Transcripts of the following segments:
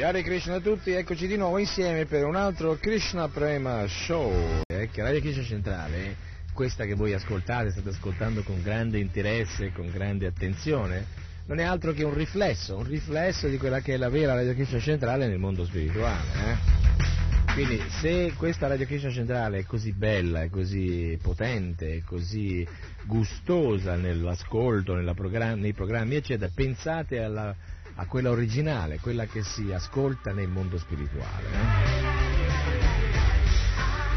Hare Krishna a tutti, eccoci di nuovo insieme per un altro Krishna Prema Show. Eh, che Radio Krishna Centrale, questa che voi ascoltate, state ascoltando con grande interesse, con grande attenzione, non è altro che un riflesso, un riflesso di quella che è la vera Radio Krishna Centrale nel mondo spirituale. Eh? Quindi se questa Radio Krishna Centrale è così bella, è così potente, è così gustosa nell'ascolto, nei programmi, eccetera, pensate alla a quella originale, quella che si ascolta nel mondo spirituale.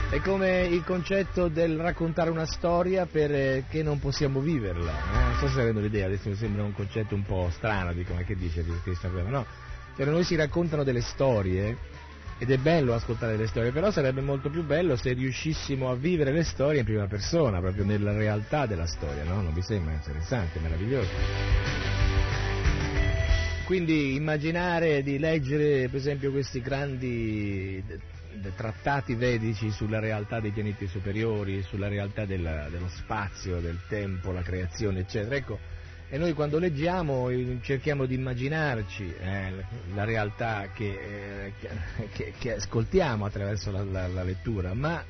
Eh? È come il concetto del raccontare una storia perché non possiamo viverla. Eh? Non so se avendo l'idea, adesso mi sembra un concetto un po' strano, dico, ma che dice Cristo No, cioè noi si raccontano delle storie ed è bello ascoltare le storie, però sarebbe molto più bello se riuscissimo a vivere le storie in prima persona, proprio nella realtà della storia, no? Non vi sembra interessante, meraviglioso? Quindi immaginare di leggere per esempio questi grandi trattati vedici sulla realtà dei pianeti superiori, sulla realtà della, dello spazio, del tempo, la creazione, eccetera. Ecco, e noi quando leggiamo cerchiamo di immaginarci eh, la realtà che, eh, che, che, ascoltiamo attraverso la, la, la, lettura, ma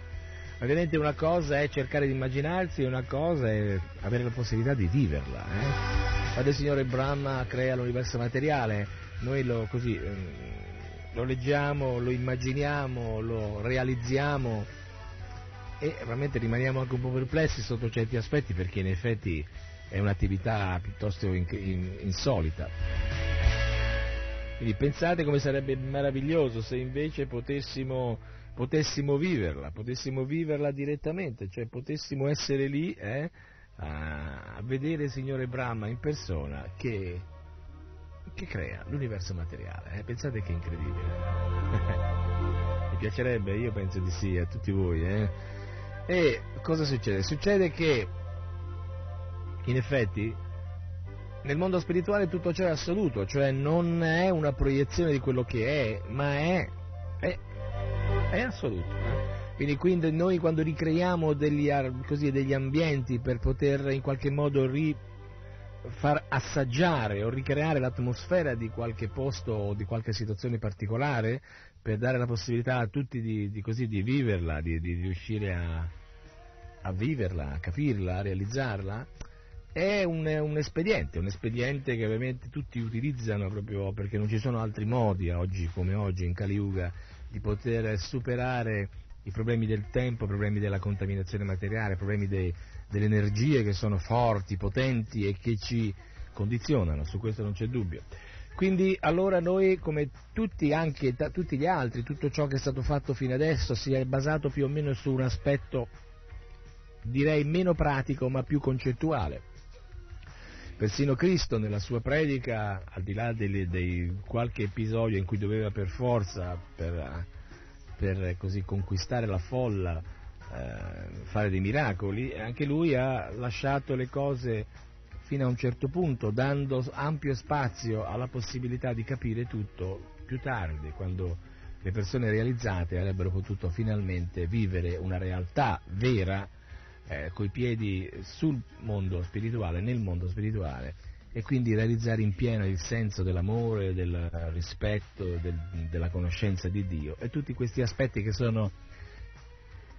ovviamente una cosa è cercare di immaginarsi e una cosa è avere la possibilità di viverla. Eh? quando il Signore Brahma crea l'universo materiale, noi lo, così, ehm, lo leggiamo, lo immaginiamo, lo realizziamo e veramente rimaniamo anche un po' perplessi sotto certi aspetti perché in effetti è un'attività piuttosto in, in, insolita. Quindi pensate come sarebbe meraviglioso se invece potessimo, potessimo viverla, potessimo viverla direttamente, cioè potessimo essere lì eh, a vedere il signore Brahma in persona che, che crea l'universo materiale. Eh? Pensate che incredibile. Mi piacerebbe, io penso di sì, a tutti voi. Eh? E cosa succede? Succede che in effetti nel mondo spirituale tutto ciò è assoluto, cioè non è una proiezione di quello che è, ma è, è, è assoluto. Eh? Quindi, quindi noi quando ricreiamo degli, così, degli, ambienti per poter in qualche modo ri, far assaggiare o ricreare l'atmosfera di qualche posto o di qualche situazione particolare, per dare la possibilità a tutti di, di, così, di viverla, di, di riuscire a, a, viverla, a capirla, a realizzarla, è un, un, espediente, un espediente che ovviamente tutti utilizzano proprio perché non ci sono altri modi oggi come oggi in Kali Yuga di poter superare i problemi del tempo, i problemi della contaminazione materiale, i problemi de, delle energie che sono forti, potenti e che ci condizionano, su questo non c'è dubbio. Quindi allora noi, come tutti, anche da, tutti gli altri, tutto ciò che è stato fatto fino adesso si è basato più o meno su un aspetto, direi, meno pratico ma più concettuale. Persino Cristo nella sua predica, al di là di qualche episodio in cui doveva per forza, per per così conquistare la folla, eh, fare dei miracoli, anche lui ha lasciato le cose fino a un certo punto, dando ampio spazio alla possibilità di capire tutto più tardi, quando le persone realizzate avrebbero potuto finalmente vivere una realtà vera, eh, coi piedi sul mondo spirituale, nel mondo spirituale, e quindi realizzare in pieno il senso dell'amore, del rispetto, del, della conoscenza di Dio e tutti questi aspetti che sono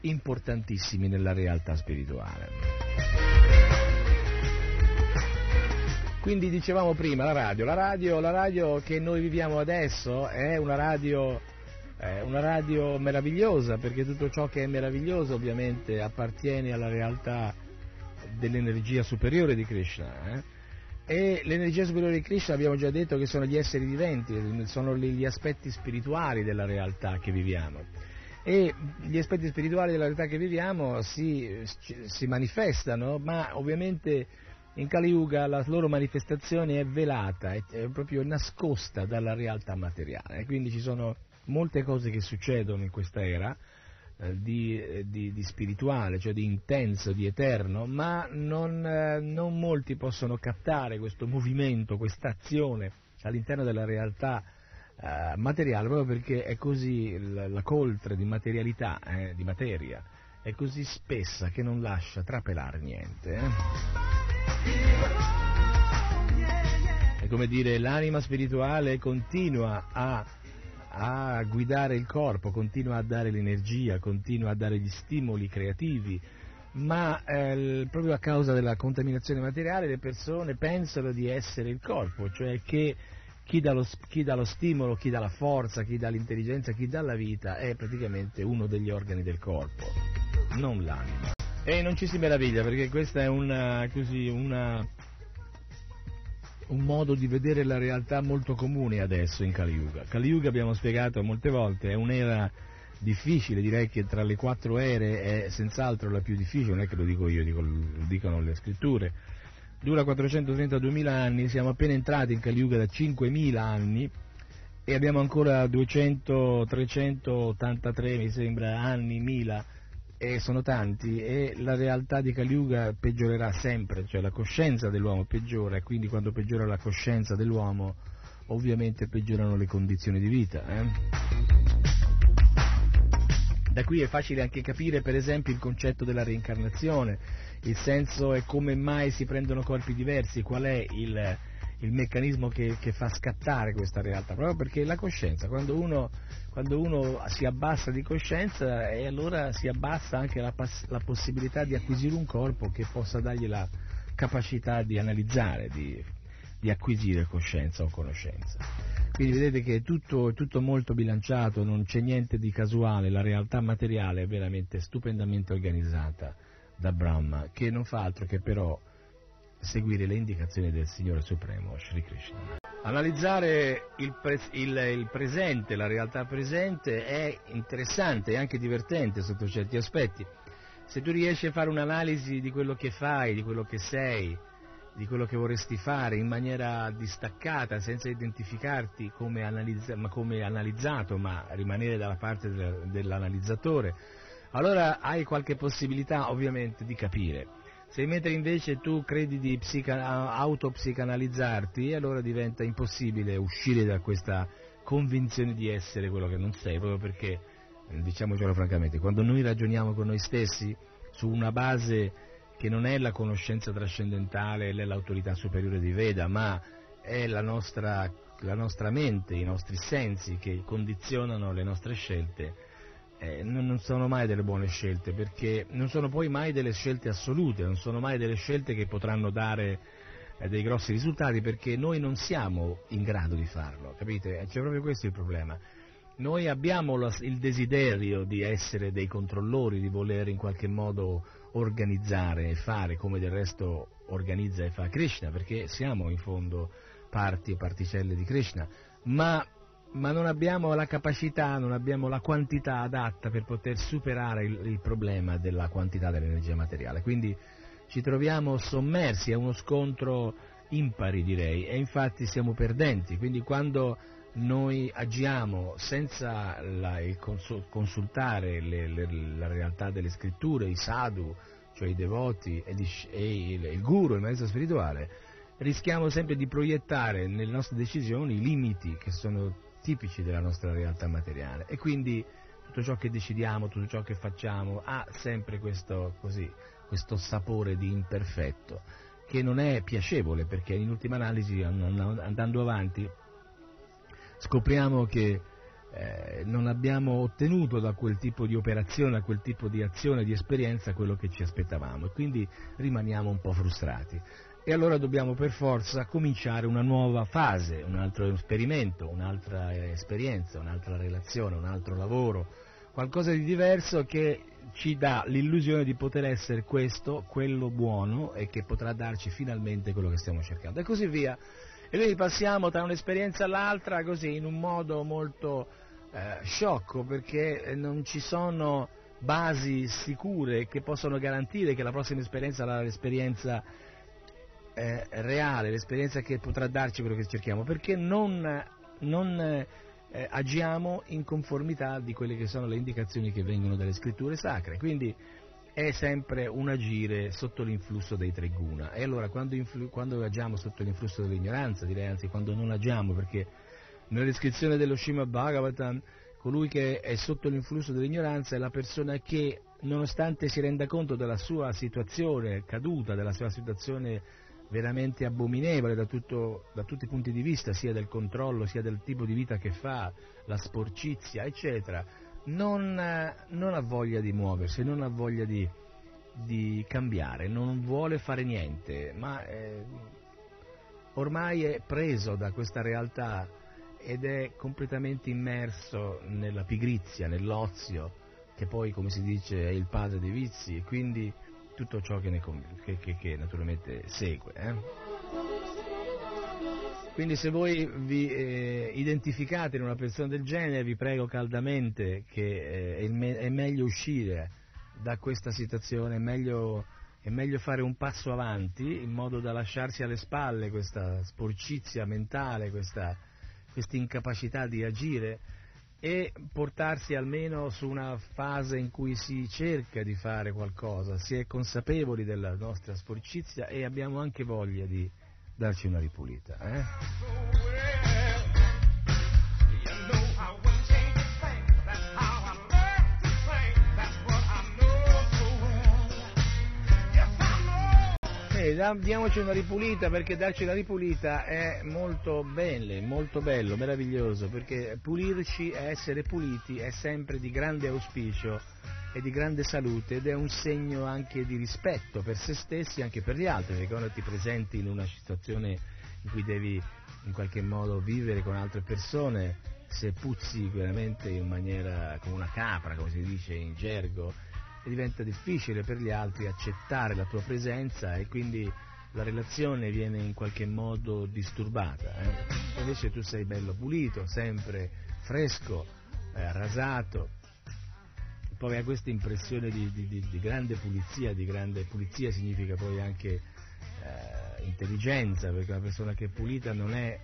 importantissimi nella realtà spirituale. Quindi dicevamo prima la radio, la radio, la radio che noi viviamo adesso è una radio, è una radio meravigliosa perché tutto ciò che è meraviglioso ovviamente appartiene alla realtà dell'energia superiore di Krishna. Eh? E l'energia superiore di Krishna abbiamo già detto che sono gli esseri viventi, sono gli aspetti spirituali della realtà che viviamo. E gli aspetti spirituali della realtà che viviamo si, si manifestano, ma ovviamente in Kali Yuga la loro manifestazione è velata, è proprio nascosta dalla realtà materiale. Quindi ci sono molte cose che succedono in questa era, eh, di, eh, di, di, spirituale, cioè di intenso, di eterno, ma non, eh, non molti possono captare questo movimento, questa azione all'interno della realtà eh, materiale, proprio perché è così, la, la coltre di materialità, eh, di materia, è così spessa che non lascia trapelare niente. Eh. È come dire, l'anima spirituale continua a a guidare il corpo, continua a dare l'energia, continua a dare gli stimoli creativi, ma eh, proprio a causa della contaminazione materiale le persone pensano di essere il corpo, cioè che chi dà, lo, chi dà lo stimolo, chi dà la forza, chi dà l'intelligenza, chi dà la vita è praticamente uno degli organi del corpo, non l'anima. E non ci si meraviglia perché questa è una, così, una un modo di vedere la realtà molto comune adesso in Kali Yuga. Kali Yuga abbiamo spiegato molte volte, è un'era difficile, direi che tra le quattro ere è senz'altro la più difficile, non è che lo dico io, dico, lo dicono le scritture. Dura 432.000 anni, siamo appena entrati in Kali Yuga da 5.000 anni e abbiamo ancora 200, 383 mi sembra anni, 1000 e sono tanti e la realtà di Kaliuga peggiorerà sempre, cioè la coscienza dell'uomo peggiora e quindi quando peggiora la coscienza dell'uomo ovviamente peggiorano le condizioni di vita. Eh? Da qui è facile anche capire per esempio il concetto della reincarnazione, il senso è come mai si prendono corpi diversi, qual è il, il meccanismo che, che, fa scattare questa realtà, proprio perché la coscienza, quando uno, quando uno si abbassa di coscienza e allora si abbassa anche la, la, possibilità di acquisire un corpo che possa dargli la capacità di analizzare, di, di acquisire coscienza o conoscenza. Quindi vedete che è tutto, tutto molto bilanciato, non c'è niente di casuale, la realtà materiale è veramente stupendamente organizzata da Brahma, che non fa altro che però seguire le indicazioni del Signore Supremo, Sri Krishna. Analizzare il, pre- il, il, presente, la realtà presente è interessante e anche divertente sotto certi aspetti. Se tu riesci a fare un'analisi di quello che fai, di quello che sei, di quello che vorresti fare in maniera distaccata, senza identificarti come, analizza- come analizzato, ma rimanere dalla parte del, dell'analizzatore, allora hai qualche possibilità ovviamente di capire se mentre invece tu credi di psica- autopsicanalizzarti, allora diventa impossibile uscire da questa convinzione di essere quello che non sei, proprio perché, eh, diciamocelo francamente, quando noi ragioniamo con noi stessi su una base che non è la conoscenza trascendentale, l'autorità superiore di Veda, ma è la nostra, la nostra mente, i nostri sensi che condizionano le nostre scelte, eh, non sono mai delle buone scelte, perché non sono poi mai delle scelte assolute, non sono mai delle scelte che potranno dare eh, dei grossi risultati, perché noi non siamo in grado di farlo, capite? C'è proprio questo il problema. Noi abbiamo lo, il desiderio di essere dei controllori, di voler in qualche modo organizzare e fare come del resto organizza e fa Krishna, perché siamo in fondo parti e particelle di Krishna, ma ma non abbiamo la capacità, non abbiamo la quantità adatta per poter superare il, il problema della quantità dell'energia materiale. Quindi ci troviamo sommersi a uno scontro impari direi e infatti siamo perdenti, quindi quando noi agiamo senza la, consultare le, le, la realtà delle scritture, i sadhu, cioè i devoti e, di, e il, il, guru, il maestro spirituale, rischiamo sempre di proiettare nelle nostre decisioni i limiti che sono tipici della nostra realtà materiale. E quindi tutto ciò che decidiamo, tutto ciò che facciamo ha sempre questo, così, questo sapore di imperfetto che non è piacevole perché in ultima analisi andando avanti scopriamo che eh, non abbiamo ottenuto da quel tipo di operazione, da quel tipo di azione, di esperienza quello che ci aspettavamo. E quindi rimaniamo un po' frustrati e allora dobbiamo per forza cominciare una nuova fase, un altro esperimento, un'altra esperienza, un'altra relazione, un altro lavoro, qualcosa di diverso che ci dà l'illusione di poter essere questo, quello buono e che potrà darci finalmente quello che stiamo cercando e così via. E quindi passiamo tra un'esperienza all'altra così in un modo molto eh, sciocco perché non ci sono basi sicure che possono garantire che la prossima esperienza sarà l'esperienza eh, reale, l'esperienza che potrà darci quello che cerchiamo, perché non, non eh, agiamo in conformità di quelle che sono le indicazioni che vengono dalle scritture sacre. Quindi è sempre un agire sotto l'influsso dei tre guna. E allora quando, influ- quando agiamo sotto l'influsso dell'ignoranza, direi anzi quando non agiamo, perché nella descrizione dello Srimad Bhagavatam colui che è sotto l'influsso dell'ignoranza è la persona che, nonostante si renda conto della sua situazione caduta, della sua situazione veramente abominevole da, tutto, da, tutti i punti di vista, sia del controllo, sia del tipo di vita che fa, la sporcizia, eccetera, non, non ha voglia di muoversi, non ha voglia di, di cambiare, non vuole fare niente, ma eh, ormai è preso da questa realtà ed è completamente immerso nella pigrizia, nell'ozio, che poi, come si dice, è il padre dei vizi, quindi tutto ciò che, ne, che, che, che naturalmente segue. Eh? Quindi se voi vi eh, identificate in una persona del genere, vi prego caldamente che eh, è, me- è, meglio uscire da questa situazione, è meglio, è meglio fare un passo avanti in modo da lasciarsi alle spalle questa sporcizia mentale, questa incapacità di agire e portarsi almeno su una fase in cui si cerca di fare qualcosa, si è consapevoli della nostra sporcizia e abbiamo anche voglia di darci una ripulita. Eh? Diamoci una ripulita perché darci una ripulita è molto bello, molto bello, meraviglioso, perché pulirci e essere puliti è sempre di grande auspicio e di grande salute ed è un segno anche di rispetto per se stessi e anche per gli altri, perché quando ti presenti in una situazione in cui devi in qualche modo vivere con altre persone, se puzzi veramente in maniera come una capra, come si dice in gergo, e diventa difficile per gli altri accettare la tua presenza e quindi la relazione viene in qualche modo disturbata. Eh? Invece tu sei bello pulito, sempre fresco, eh, rasato, poi hai questa impressione di, di, di, di, grande pulizia, di grande pulizia significa poi anche eh, intelligenza, perché una persona che è pulita non è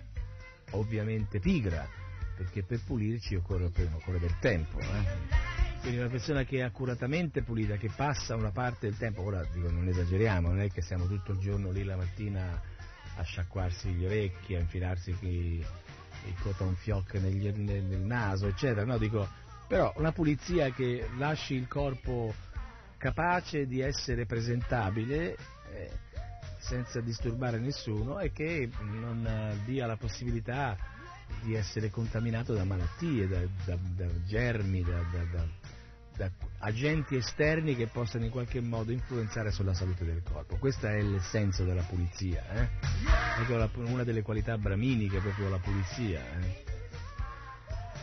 ovviamente pigra, perché per pulirci occorre, occorre del tempo. Eh? Quindi una persona che è accuratamente pulita, che passa una parte del tempo, ora dico non esageriamo, non è che siamo tutto il giorno lì la mattina a sciacquarsi gli orecchi, a infilarsi i, i cotton fioc negli, nel, nel, naso, eccetera, no, dico, però una pulizia che lasci il corpo capace di essere presentabile eh, senza disturbare nessuno e che non dia la possibilità di essere contaminato da malattie, da, da, da germi, da, da agenti esterni che possano in qualche modo influenzare sulla salute del corpo. Questo è senso della pulizia, eh? è una delle qualità braminiche proprio la pulizia. Eh?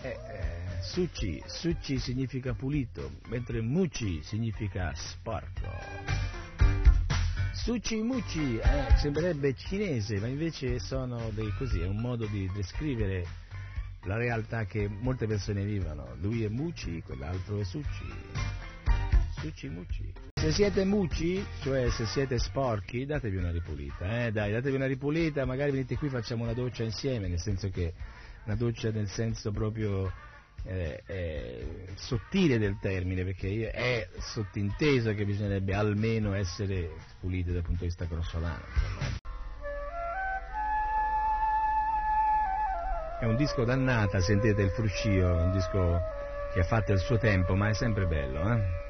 Eh, eh, suci, suci significa pulito, mentre muci significa sporco. Suci muci eh, sembrerebbe cinese, ma invece sono dei così, è un modo di descrivere la realtà che molte persone vivono. Lui è Muci, quell'altro è Suci. Suci Muci. Se siete muci, cioè se siete sporchi, datevi una ripulita, eh? Dai, datevi una ripulita, magari venite qui facciamo una doccia insieme, nel senso che una doccia nel senso proprio eh, eh, sottile del termine, perché è sottinteso che bisognerebbe almeno essere pulite dal punto di vista grossolano. È un disco dannata, sentite il fruscio, è un disco che ha fatto il suo tempo, ma è sempre bello. Eh?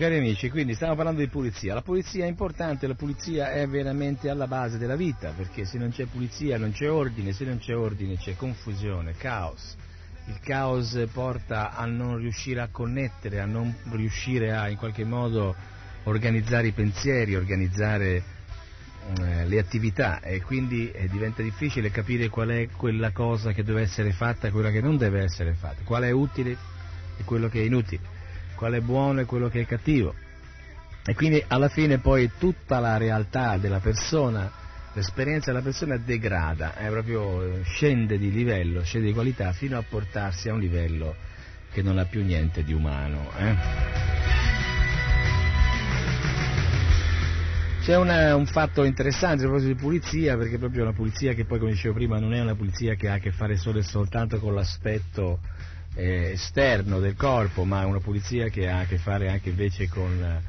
Cari amici, quindi stiamo parlando di pulizia. La pulizia è importante, la pulizia è veramente alla base della vita, perché se non c'è pulizia non c'è ordine, se non c'è ordine c'è confusione, caos. Il caos porta a non riuscire a connettere, a non riuscire a in qualche modo organizzare i pensieri, organizzare eh, le attività e quindi eh, diventa difficile capire qual è quella cosa che deve essere fatta e quella che non deve essere fatta, qual è utile e quello che è inutile qual è buono e quello che è cattivo. E quindi alla fine poi tutta la realtà della persona, l'esperienza della persona degrada, proprio, scende di livello, scende di qualità fino a portarsi a un livello che non ha più niente di umano. Eh? C'è una, un fatto interessante a proposito di pulizia, perché proprio una pulizia che poi, come dicevo prima, non è una pulizia che ha a che fare solo e soltanto con l'aspetto eh, esterno del corpo, ma una pulizia che ha a che fare anche invece con,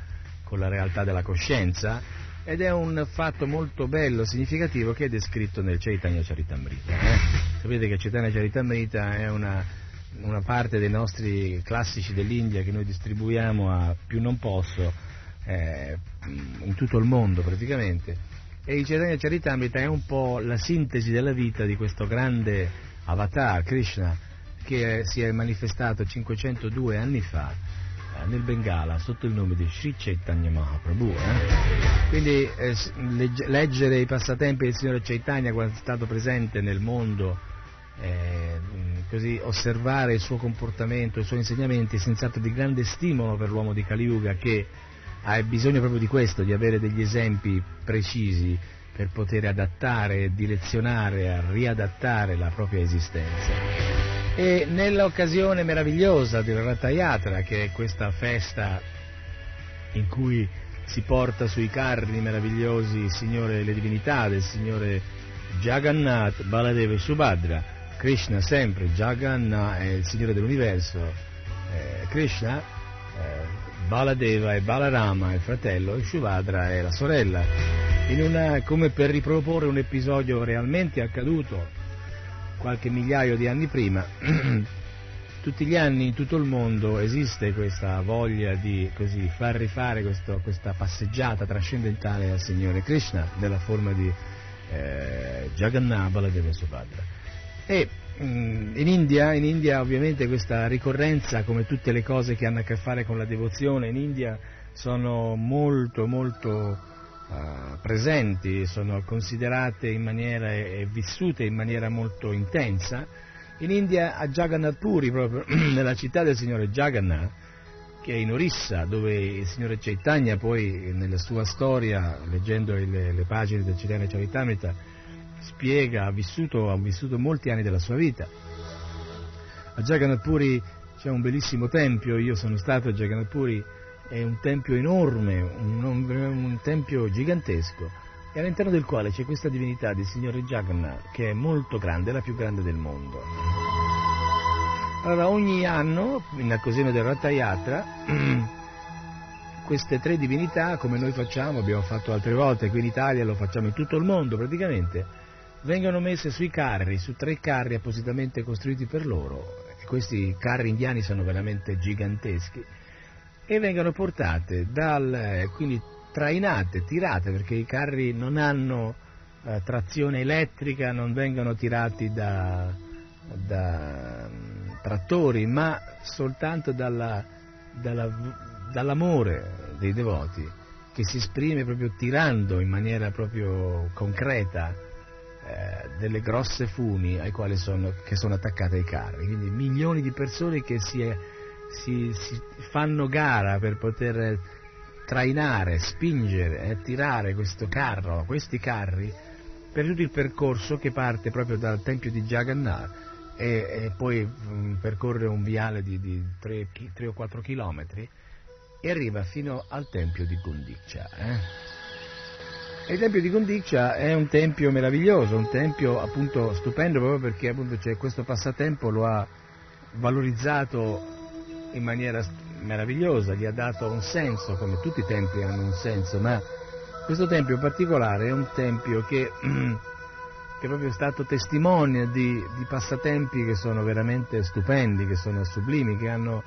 con la realtà della coscienza ed è un fatto molto bello, significativo che è descritto nel Chaitanya Charitamrita. Eh? Sapete che Chaitanya Charitamrita è una, una, parte dei nostri classici dell'India che noi distribuiamo a più non posso eh, in tutto il mondo praticamente e il Chaitanya Charitamrita è un po' la sintesi della vita di questo grande avatar, Krishna, che si è manifestato 502 anni fa eh, nel Bengala sotto il nome di Sri Chaitanya Mahaprabhu. Eh? Quindi eh, leggere i passatempi del Signore Chaitanya quando è stato presente nel mondo, eh, così osservare il suo comportamento, i suoi insegnamenti è senz'altro di grande stimolo per l'uomo di Kali Yuga che ha bisogno proprio di questo, di avere degli esempi precisi per poter adattare, direzionare, riadattare la propria esistenza. E nell'occasione meravigliosa del Ratayatra, che è questa festa in cui si porta sui carri meravigliosi il Signore, le divinità del Signore Jagannath, Baladeva e Subhadra, Krishna sempre, Jagannath è il Signore dell'universo, eh, Krishna, eh, Baladeva e Balarama è il fratello e Subhadra è la sorella, una, come per riproporre un episodio realmente accaduto qualche migliaio di anni prima, tutti gli anni in tutto il mondo esiste questa voglia di così, far rifare questo, questa passeggiata trascendentale al Signore Krishna nella forma di eh, Jagannath Baladeva Subhadra. E mm, in India, in India ovviamente questa ricorrenza, come tutte le cose che hanno a che fare con la devozione, in India sono molto molto uh, presenti, sono considerate in maniera e vissute in maniera molto intensa. In India a Jagannath Puri, proprio nella città del signore Jagannath, che è in Orissa, dove il signore Chaitanya poi nella sua storia, leggendo le, le pagine del Chaitanya Charitamrita, spiega, ha vissuto, ha vissuto molti anni della sua vita. A Jagannath Puri c'è un bellissimo tempio, io sono stato a Jagannath Puri è un tempio enorme, un, un, tempio gigantesco, e all'interno del quale c'è questa divinità del Signore Jagannath, che è molto grande, la più grande del mondo. Allora, ogni anno, in occasione del Ratayatra, queste tre divinità, come noi facciamo, abbiamo fatto altre volte qui in Italia, lo facciamo in tutto il mondo praticamente, vengono messe sui carri, su tre carri appositamente costruiti per loro. E questi carri indiani sono veramente giganteschi e vengono portate dal, eh, quindi trainate, tirate, perché i carri non hanno eh, trazione elettrica, non vengono tirati da, da um, trattori, ma soltanto dalla, dalla, dall'amore dei devoti, che si esprime proprio tirando in maniera proprio concreta eh, delle grosse funi ai quali sono, che sono attaccate ai carri. Quindi milioni di persone che si si, si fanno gara per poter trainare, spingere e tirare questo carro, questi carri, per tutto il percorso che parte proprio dal tempio di Jagannath e, e poi mh, mm, percorre un viale di, di 3, 3, o 4 chilometri e arriva fino al tempio di Gundicha. Eh? il tempio di Gundicha è un tempio meraviglioso, un tempio appunto stupendo proprio perché appunto c'è questo passatempo lo ha valorizzato in maniera meravigliosa, gli ha dato un senso, come tutti i templi hanno un senso, ma questo tempio in particolare è un tempio che, che è proprio stato testimone di, di, passatempi che sono veramente stupendi, che sono sublimi, che hanno,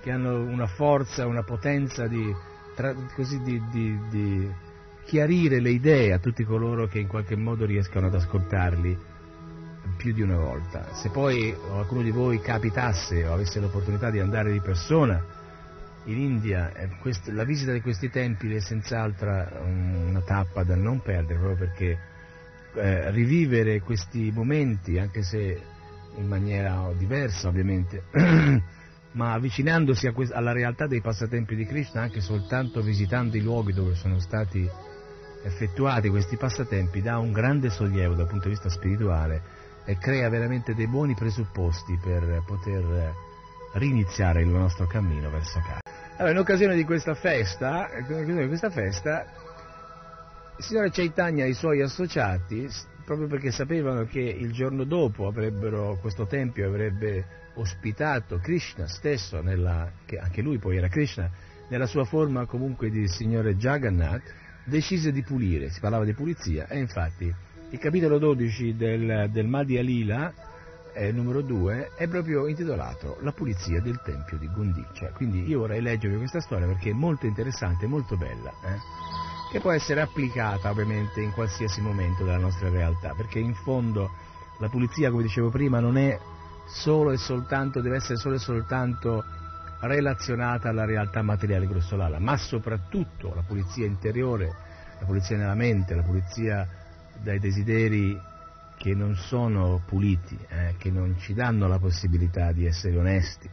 che hanno una forza, una potenza di, tra, così di, di, chiarire le idee a tutti coloro che in qualche modo riescano ad ascoltarli più di una volta. Se poi qualcuno di voi capitasse o avesse l'opportunità di andare di persona in India, eh, quest- la visita di questi templi è senz'altro una tappa da non perdere, proprio perché eh, rivivere questi momenti, anche se in maniera diversa ovviamente, ma avvicinandosi que- alla realtà dei passatempi di Krishna anche soltanto visitando i luoghi dove sono stati effettuati questi passatempi dà un grande sollievo dal punto di vista spirituale crea veramente dei buoni presupposti per poter riniziare il nostro cammino verso casa. Allora, in occasione di questa festa, di questa festa il signore Chaitanya e i suoi associati, proprio perché sapevano che il giorno dopo questo tempio avrebbe ospitato Krishna stesso, nella, che anche lui poi era Krishna, nella sua forma comunque di signore Jagannath, decise di pulire, si parlava di pulizia, e infatti il capitolo 12 del, del Madhya Lila, eh, numero 2, è proprio intitolato La pulizia del tempio di Gundicia. Quindi io vorrei leggervi questa storia perché è molto interessante, molto bella. Eh? che può essere applicata ovviamente in qualsiasi momento della nostra realtà, perché in fondo la pulizia, come dicevo prima, non è solo e soltanto, deve essere solo e soltanto relazionata alla realtà materiale grossolana, ma soprattutto la pulizia interiore, la pulizia nella mente, la pulizia dai desideri che non sono puliti, eh, che non ci danno la possibilità di essere onesti,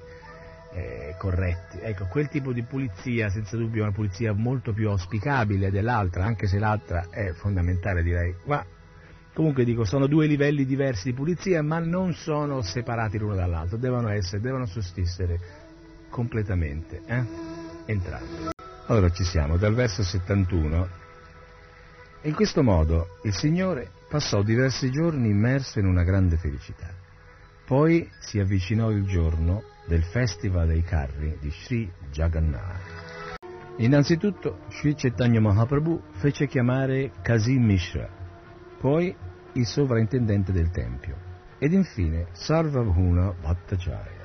eh, corretti. Ecco, quel tipo di pulizia senza dubbio è una pulizia molto più auspicabile dell'altra, anche se l'altra è fondamentale direi. Ma comunque dico, sono due livelli diversi di pulizia, ma non sono separati l'uno dall'altro, devono essere, devono sussistere completamente, eh? entrambi. Allora ci siamo, dal verso 71. In questo modo il Signore passò diversi giorni immerso in una grande felicità. Poi si avvicinò il giorno del Festival dei Carri di Sri Jagannath. Innanzitutto Sri Chaitanya Mahaprabhu fece chiamare Kasim Mishra, poi il sovrintendente del Tempio ed infine Sarvabhuna Bhattacharya.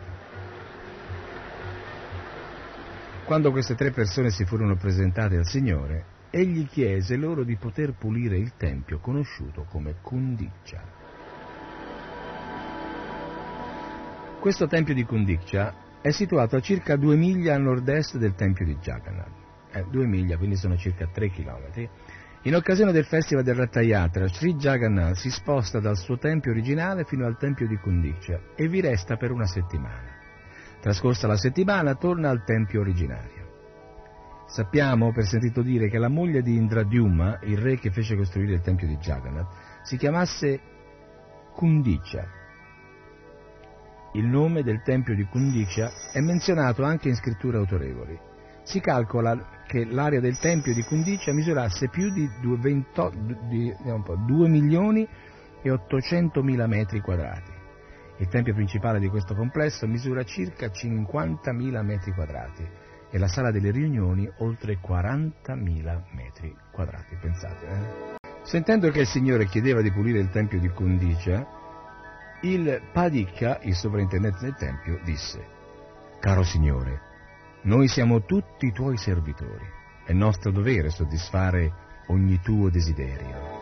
Quando queste tre persone si furono presentate al Signore, egli chiese loro di poter pulire il Tempio conosciuto come Kundicha. Questo tempio di Kundikcha è situato a circa due miglia a nord-est del tempio di Jagannath. Eh, due miglia, quindi sono circa tre chilometri. In occasione del festival del Rattayatra, Sri Jagannath si sposta dal suo tempio originale fino al tempio di Kundikcha e vi resta per una settimana. Trascorsa la settimana torna al tempio originario. Sappiamo, per sentito dire, che la moglie di Indradyuma, il re che fece costruire il tempio di Jagannath, si chiamasse Kundicha il nome del tempio di Kundicia è menzionato anche in scritture autorevoli. Si calcola che l'area del tempio di Kundicia misurasse più di 2, 20, di, 2 milioni e 800 mila metri quadrati. Il tempio principale di questo complesso misura circa 50.000 metri quadrati e la sala delle riunioni oltre 40.000 metri quadrati. Pensate, eh? Sentendo che il Signore chiedeva di pulire il tempio di Kundicia, il Padicca, il sovrintendente del Tempio, disse, Caro Signore, noi siamo tutti i tuoi servitori, è nostro dovere soddisfare ogni tuo desiderio.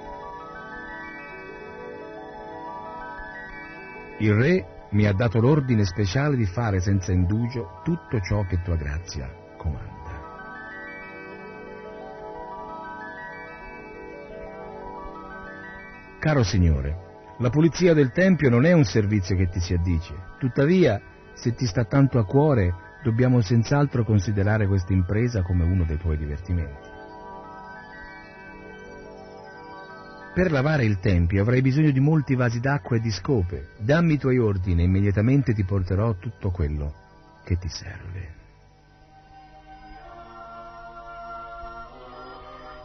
Il Re mi ha dato l'ordine speciale di fare senza indugio tutto ciò che tua grazia comanda. Caro Signore, la pulizia del Tempio non è un servizio che ti si addice, tuttavia, se ti sta tanto a cuore, dobbiamo senz'altro considerare questa impresa come uno dei tuoi divertimenti. Per lavare il Tempio avrai bisogno di molti vasi d'acqua e di scope. Dammi i tuoi ordini e immediatamente ti porterò tutto quello che ti serve.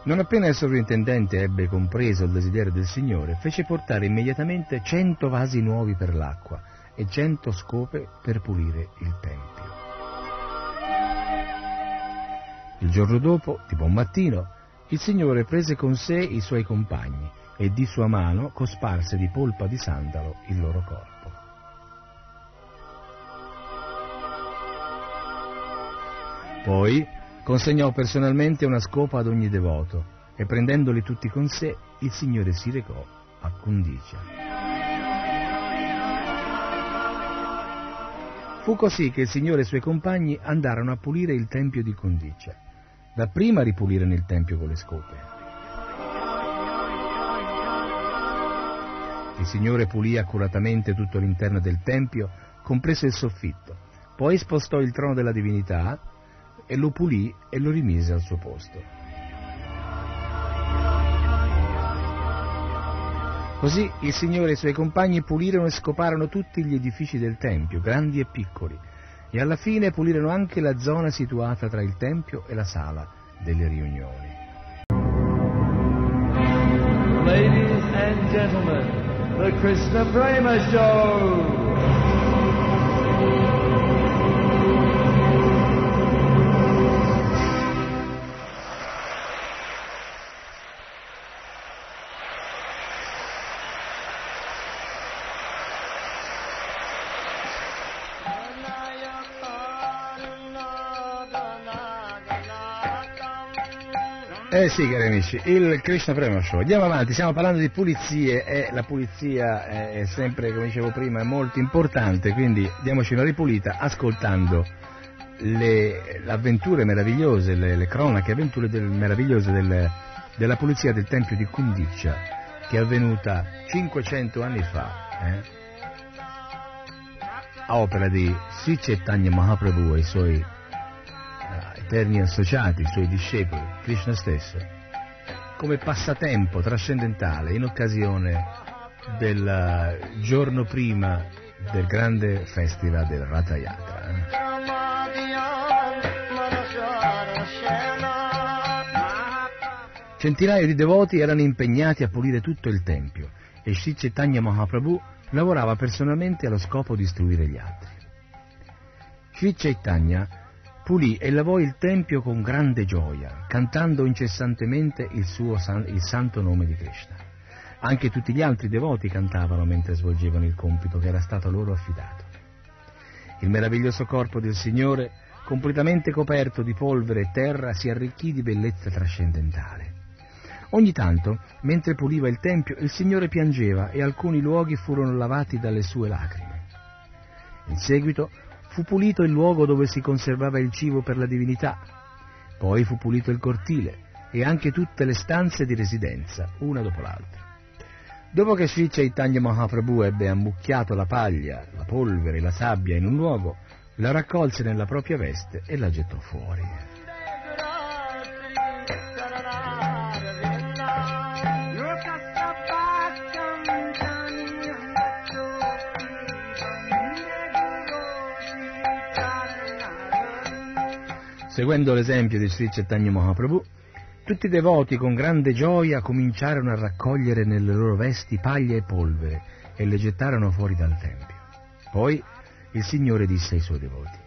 Non appena il sovrintendente ebbe compreso il desiderio del Signore, fece portare immediatamente cento vasi nuovi per l'acqua e cento scope per pulire il Tempio. Il giorno dopo, tipo un mattino, il Signore prese con sé i suoi compagni e di sua mano cosparse di polpa di sandalo il loro corpo. Poi consegnò personalmente una scopa ad ogni devoto e prendendoli tutti con sé, il Signore si recò a Condicia. Fu così che il Signore e i suoi compagni andarono a pulire il tempio di Condicia. Dapprima ripulirono il tempio con le scope. Il Signore pulì accuratamente tutto l'interno del tempio, compreso il soffitto. Poi spostò il trono della divinità e lo pulì e lo rimise al suo posto. Così il Signore e i suoi compagni pulirono e scoparono tutti gli edifici del Tempio, grandi e piccoli, e alla fine pulirono anche la zona situata tra il Tempio e la sala delle riunioni. Ladies and gentlemen, the Krishna Prema Show! Eh sì, cari amici, il Krishna Prema Show. Andiamo avanti, stiamo parlando di pulizie e la pulizia è sempre, come dicevo prima, molto importante, quindi diamoci una ripulita ascoltando le avventure meravigliose, le, le cronache avventure del, meravigliose del, della pulizia del Tempio di Kundiccia che è avvenuta 500 anni fa, eh, a opera di Sri Chaitanya Mahaprabhu e i suoi eterni associati, i suoi discepoli, Krishna stesso, come passatempo trascendentale in occasione del giorno prima del grande festival del Ratha. Eh. Centinaia di devoti erano impegnati a pulire tutto il tempio e Sri Chaitanya Mahaprabhu lavorava personalmente allo scopo di istruire gli altri. Sri Chaitanya pulì e lavò il tempio con grande gioia, cantando incessantemente il, suo, il santo nome di Krishna. Anche tutti gli altri devoti cantavano mentre svolgevano il compito che era stato loro affidato. Il meraviglioso corpo del Signore, completamente coperto di polvere e terra, si arricchì di bellezza trascendentale. Ogni tanto, mentre puliva il tempio, il Signore piangeva e alcuni luoghi furono lavati dalle sue lacrime. In seguito fu pulito il luogo dove si conservava il cibo per la divinità, poi fu pulito il cortile e anche tutte le stanze di residenza, una dopo l'altra. Dopo che Sri Chaitanya Mahaprabhu ebbe ammucchiato la paglia, la polvere e la sabbia in un luogo, la raccolse nella propria veste e la gettò fuori. Seguendo l'esempio di Sri Chaitanya Mahaprabhu, tutti i devoti con grande gioia cominciarono a raccogliere nelle loro vesti paglia e polvere e le gettarono fuori dal tempio. Poi il Signore disse ai suoi devoti,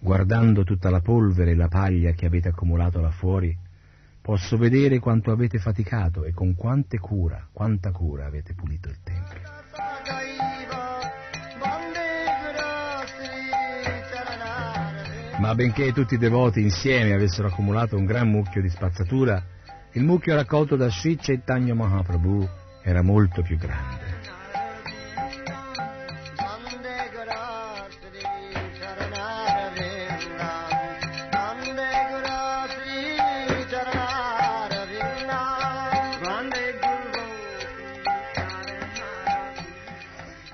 guardando tutta la polvere e la paglia che avete accumulato là fuori, posso vedere quanto avete faticato e con quante cura, quanta cura avete pulito il tempio. Ma benché tutti i devoti insieme avessero accumulato un gran mucchio di spazzatura, il mucchio raccolto da Sri Chaitanya Mahaprabhu era molto più grande.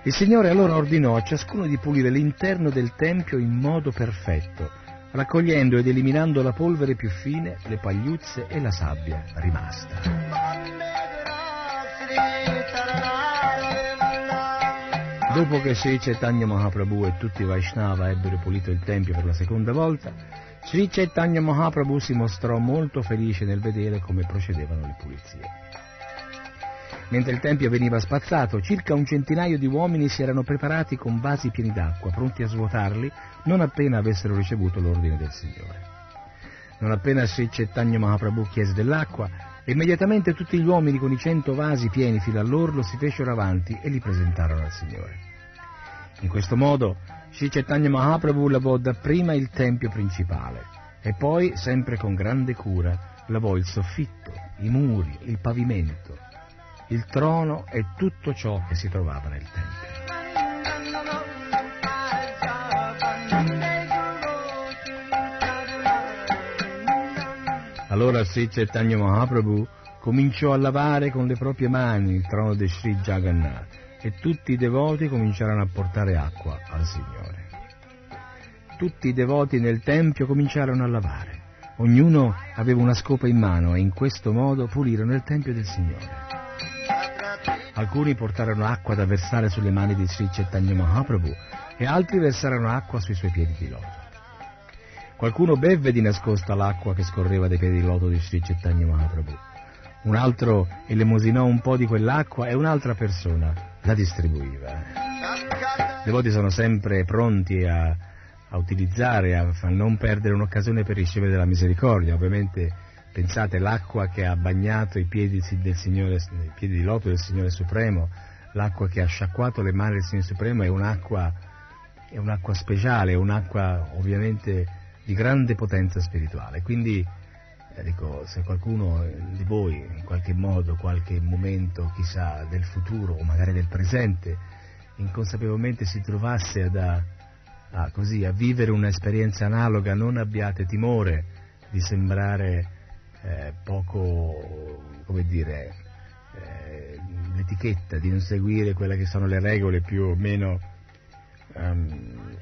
Il Signore allora ordinò a ciascuno di pulire l'interno del Tempio in modo perfetto, raccogliendo ed eliminando la polvere più fine, le pagliuzze e la sabbia rimasta. Dopo che Sri Chaitanya Mahaprabhu e tutti i Vaishnava ebbero pulito il Tempio per la seconda volta, Sri Chaitanya Mahaprabhu si mostrò molto felice nel vedere come procedevano le pulizie. Mentre il tempio veniva spazzato, circa un centinaio di uomini si erano preparati con vasi pieni d'acqua, pronti a svuotarli non appena avessero ricevuto l'ordine del Signore. Non appena Sri Chaitanya Mahaprabhu chiese dell'acqua, immediatamente tutti gli uomini con i cento vasi pieni fino all'orlo si fecero avanti e li presentarono al Signore. In questo modo Sri Chaitanya Mahaprabhu lavò dapprima il tempio principale e poi, sempre con grande cura, lavò il soffitto, i muri, il pavimento, il trono e tutto ciò che si trovava nel tempio. Allora Sri Chaitanya Mahaprabhu cominciò a lavare con le proprie mani il trono di Sri Jagannath e tutti i devoti cominciarono a portare acqua al Signore. Tutti i devoti nel Tempio cominciarono a lavare. Ognuno aveva una scopa in mano e in questo modo pulirono il Tempio del Signore. Alcuni portarono acqua da versare sulle mani di Sri Chaitanya Mahaprabhu e altri versarono acqua sui suoi piedi di loto. Qualcuno bevve di nascosta l'acqua che scorreva dai piedi di loto di Sri Chaitanya Mahaprabhu. Un altro elemosinò un po' di quell'acqua e un'altra persona la distribuiva. I devoti sono sempre pronti a, a utilizzare, a, a non perdere un'occasione per ricevere la misericordia. Ovviamente pensate l'acqua che ha bagnato i piedi, Signore, i piedi di loto del Signore Supremo, l'acqua che ha sciacquato le mani del Signore Supremo è un'acqua, è un'acqua speciale, è un'acqua ovviamente di grande potenza spirituale. Quindi eh, dico, se qualcuno di voi in qualche modo, qualche momento, chissà, del futuro o magari del presente, inconsapevolmente si trovasse ad, a, a, così, a vivere un'esperienza analoga, non abbiate timore di sembrare eh, poco, come dire, eh, l'etichetta, di non seguire quelle che sono le regole più o meno um,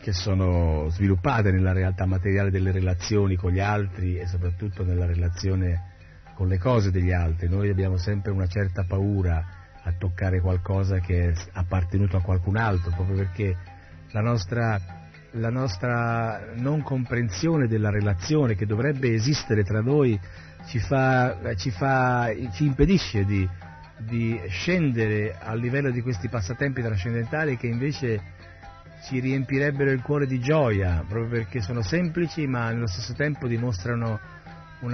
che sono sviluppate nella realtà materiale delle relazioni con gli altri e soprattutto nella relazione con le cose degli altri. Noi abbiamo sempre una certa paura a toccare qualcosa che è appartenuto a qualcun altro, proprio perché la nostra, la nostra non comprensione della relazione che dovrebbe esistere tra noi ci, fa, ci, fa, ci impedisce di, di scendere a livello di questi passatempi trascendentali che invece ci riempirebbero il cuore di gioia, proprio perché sono semplici ma nello stesso tempo dimostrano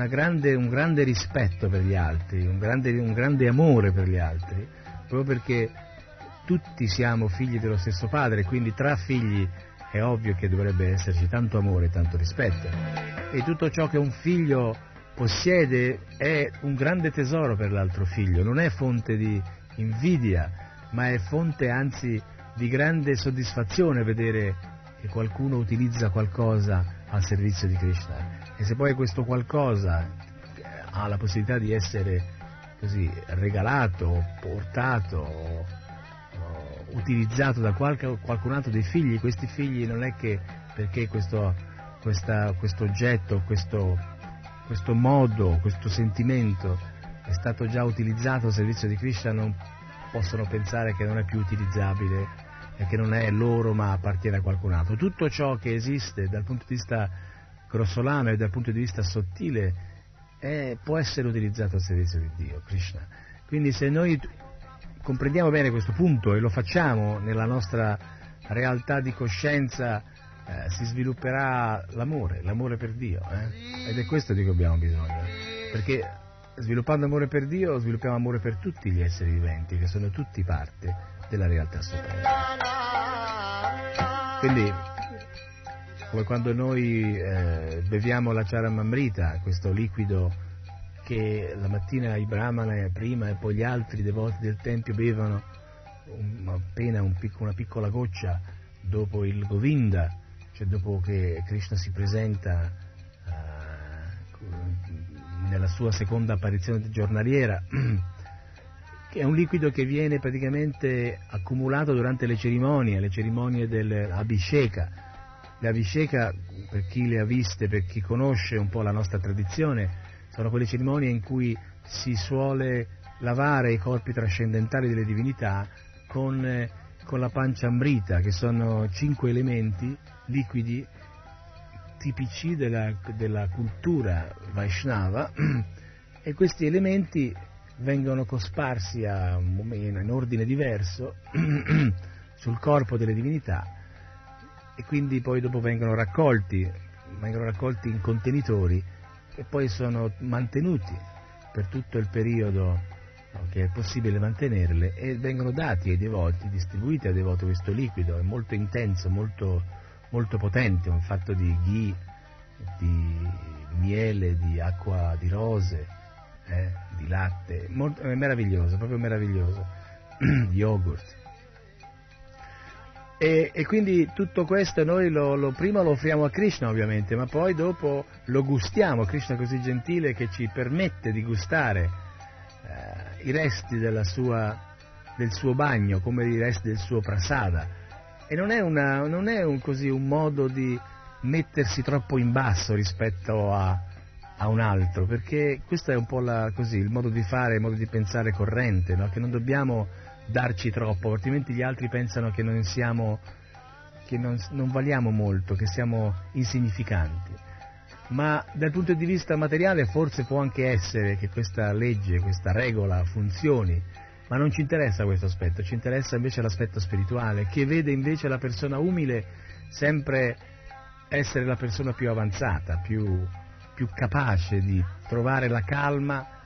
grande, un grande rispetto per gli altri, un grande, un grande amore per gli altri, proprio perché tutti siamo figli dello stesso padre, quindi tra figli è ovvio che dovrebbe esserci tanto amore e tanto rispetto. E tutto ciò che un figlio possiede è un grande tesoro per l'altro figlio, non è fonte di invidia, ma è fonte anzi di grande soddisfazione vedere che qualcuno utilizza qualcosa al servizio di Krishna e se poi questo qualcosa eh, ha la possibilità di essere così regalato, portato, utilizzato da qualche, qualcun altro dei figli, questi figli non è che perché questo, questa, questo oggetto, questo, questo modo, questo sentimento è stato già utilizzato al servizio di Krishna non possono pensare che non è più utilizzabile e che non è loro ma appartiene a qualcun altro. Tutto ciò che esiste dal punto di vista grossolano e dal punto di vista sottile è, può essere utilizzato al servizio di Dio, Krishna. Quindi se noi comprendiamo bene questo punto e lo facciamo nella nostra realtà di coscienza, eh, si svilupperà l'amore, l'amore per Dio. Eh? Ed è questo di cui abbiamo bisogno. Perché sviluppando amore per Dio sviluppiamo amore per tutti gli esseri viventi, che sono tutti parte della realtà suprema. Quindi, come quando noi eh, beviamo la charamamrita, questo liquido che la mattina i brahmana prima e poi gli altri devoti del Tempio bevono un, appena un picco, una piccola goccia dopo il Govinda, cioè dopo che Krishna si presenta uh, nella sua seconda apparizione giornaliera, che è un liquido che viene praticamente accumulato durante le cerimonie, le cerimonie dell'Abhisheka. Le Abhisheka, per chi le ha viste, per chi conosce un po' la nostra tradizione, sono quelle cerimonie in cui si suole lavare i corpi trascendentali delle divinità con, eh, con la pancia ambrita, che sono cinque elementi liquidi tipici della, della cultura Vaishnava. E questi elementi vengono cosparsi a, in ordine diverso sul corpo delle divinità e quindi poi dopo vengono raccolti, vengono raccolti in contenitori e poi sono mantenuti per tutto il periodo che è possibile mantenerle e vengono dati ai devoti, distribuiti ai devoti questo liquido, è molto intenso, molto, molto potente, un fatto di ghee, di miele, di acqua di rose, eh, di latte, molto, è meraviglioso, proprio meraviglioso, yogurt. E, e, quindi tutto questo noi lo, lo, prima lo offriamo a Krishna ovviamente, ma poi dopo lo gustiamo, Krishna è così gentile che ci permette di gustare eh, i resti sua, del suo bagno, come i resti del suo prasada. E non è, una, non è un, così, un modo di mettersi troppo in basso rispetto a, a un altro, perché questo è un po' la, così, il modo di fare, il modo di pensare corrente, no? che non dobbiamo darci troppo, altrimenti gli altri pensano che non siamo, che non, non valiamo molto, che siamo insignificanti. Ma dal punto di vista materiale forse può anche essere che questa legge, questa regola funzioni, ma non ci interessa questo aspetto, ci interessa invece l'aspetto spirituale, che vede invece la persona umile sempre essere la persona più avanzata, più, più capace di trovare la calma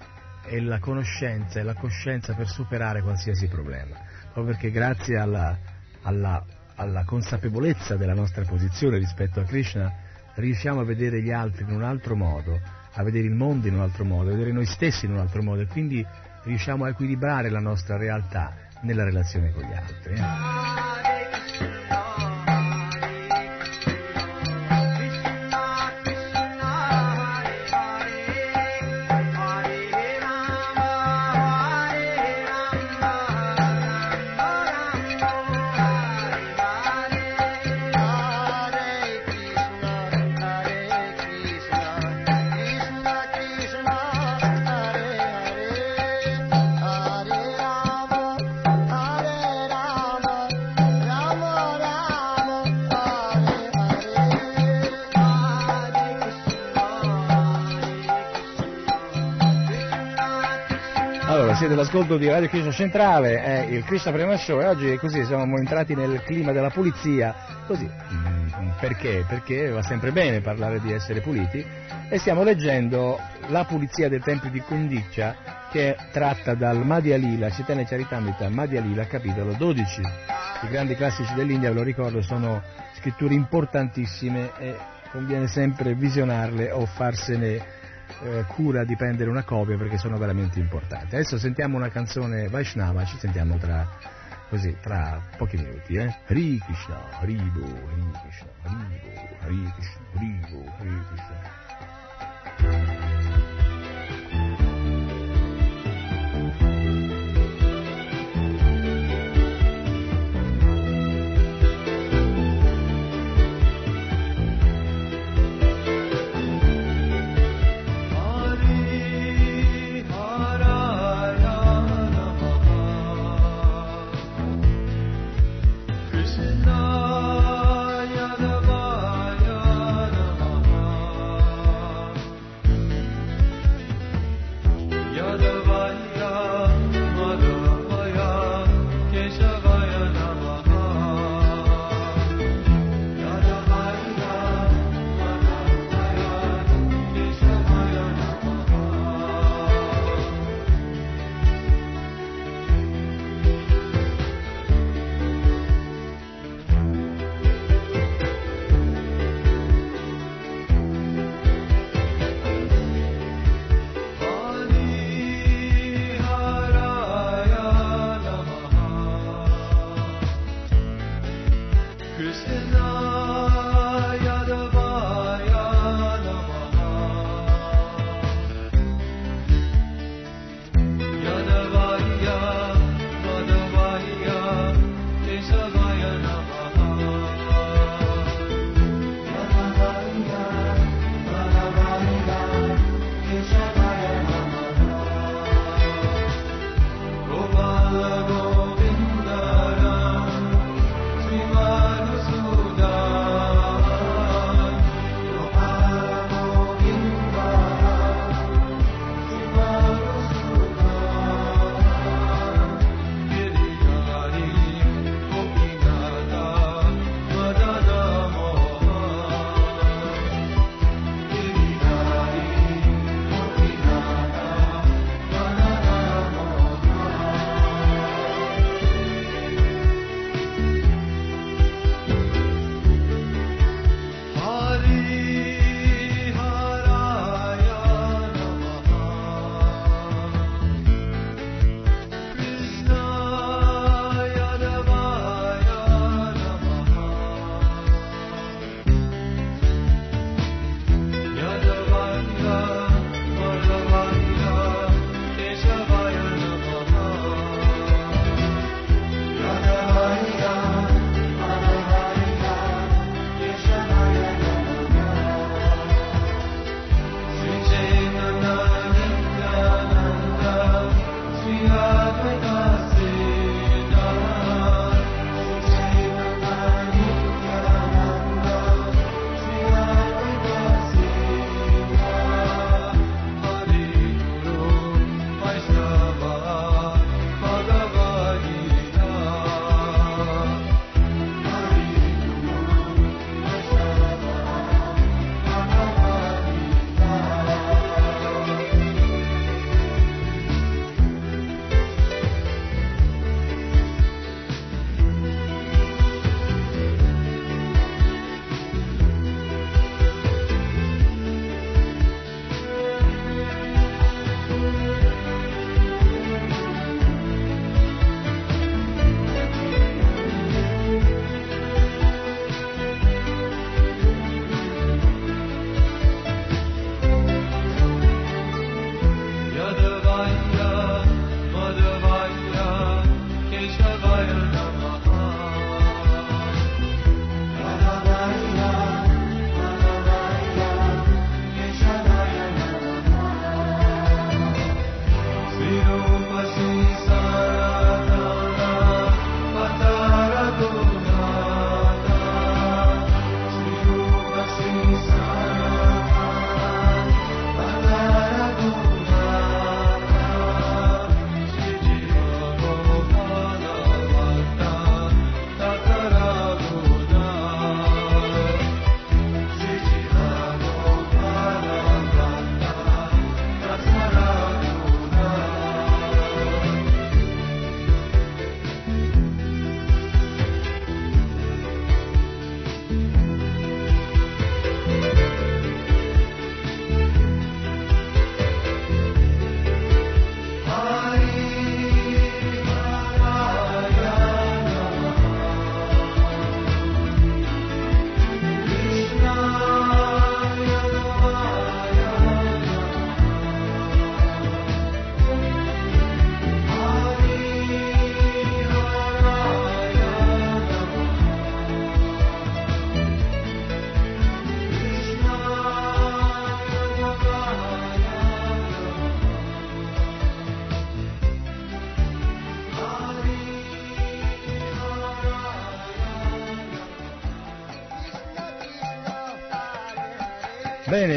e la conoscenza e la coscienza per superare qualsiasi problema, proprio perché grazie alla, alla, alla consapevolezza della nostra posizione rispetto a Krishna riusciamo a vedere gli altri in un altro modo, a vedere il mondo in un altro modo, a vedere noi stessi in un altro modo e quindi riusciamo a equilibrare la nostra realtà nella relazione con gli altri. Siete all'ascolto di Radio Krishna Centrale, è il Krishna Prima Show e oggi così siamo entrati nel clima della pulizia, così, mm, perché? Perché va sempre bene parlare di essere puliti e stiamo leggendo La pulizia dei templi di Kundiccia che è tratta dal Madhya Lila, Chaitanya Charitamrita, Madhya Lila, capitolo 12. I grandi classici dell'India, ve lo ricordo, sono scritture importantissime e conviene sempre visionarle o farsene eh, cura di prendere una copia perché sono veramente importanti. Adesso sentiamo una canzone Vaishnava, ci sentiamo tra, così, tra pochi minuti. Eh? Hare Krishna, Haribo, Hare Krishna, Haribo, Hare Krishna, Haribo, Hare Krishna.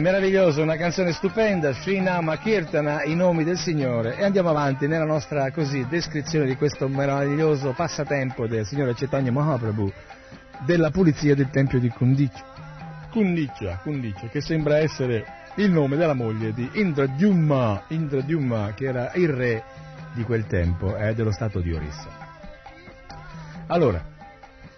Meraviglioso, una canzone stupenda, Srinama Kirtana, i nomi del Signore. E andiamo avanti nella nostra così, descrizione di questo meraviglioso passatempo del Signore Chaitanya Mahaprabhu della pulizia del Tempio di Kundicha. Kundicha, Kundicha, che sembra essere il nome della moglie di Indradyumma, Indradyumma che era il re di quel tempo, eh, dello stato di Orissa. Allora,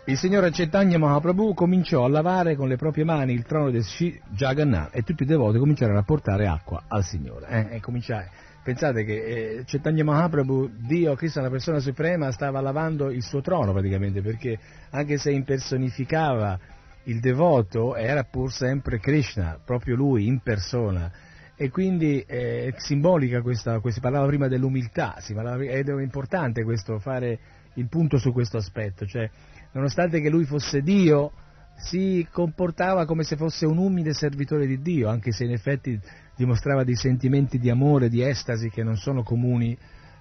il signore Chaitanya Mahaprabhu cominciò a lavare con le proprie mani il trono del Sri Jagannath e tutti i devoti cominciarono a portare acqua al Signore. Eh, e cominciare. Pensate che eh, Chaitanya Mahaprabhu, Dio, Cristo, la persona suprema, stava lavando il suo trono praticamente, perché anche se impersonificava il devoto, era pur sempre Krishna, proprio lui in persona. E quindi è eh, simbolica questa, si parlava prima dell'umiltà, parlava, ed è importante questo, fare il punto su questo aspetto, cioè nonostante che lui fosse Dio, si comportava come se fosse un umile servitore di Dio, anche se in effetti dimostrava dei sentimenti di amore, di estasi che non sono comuni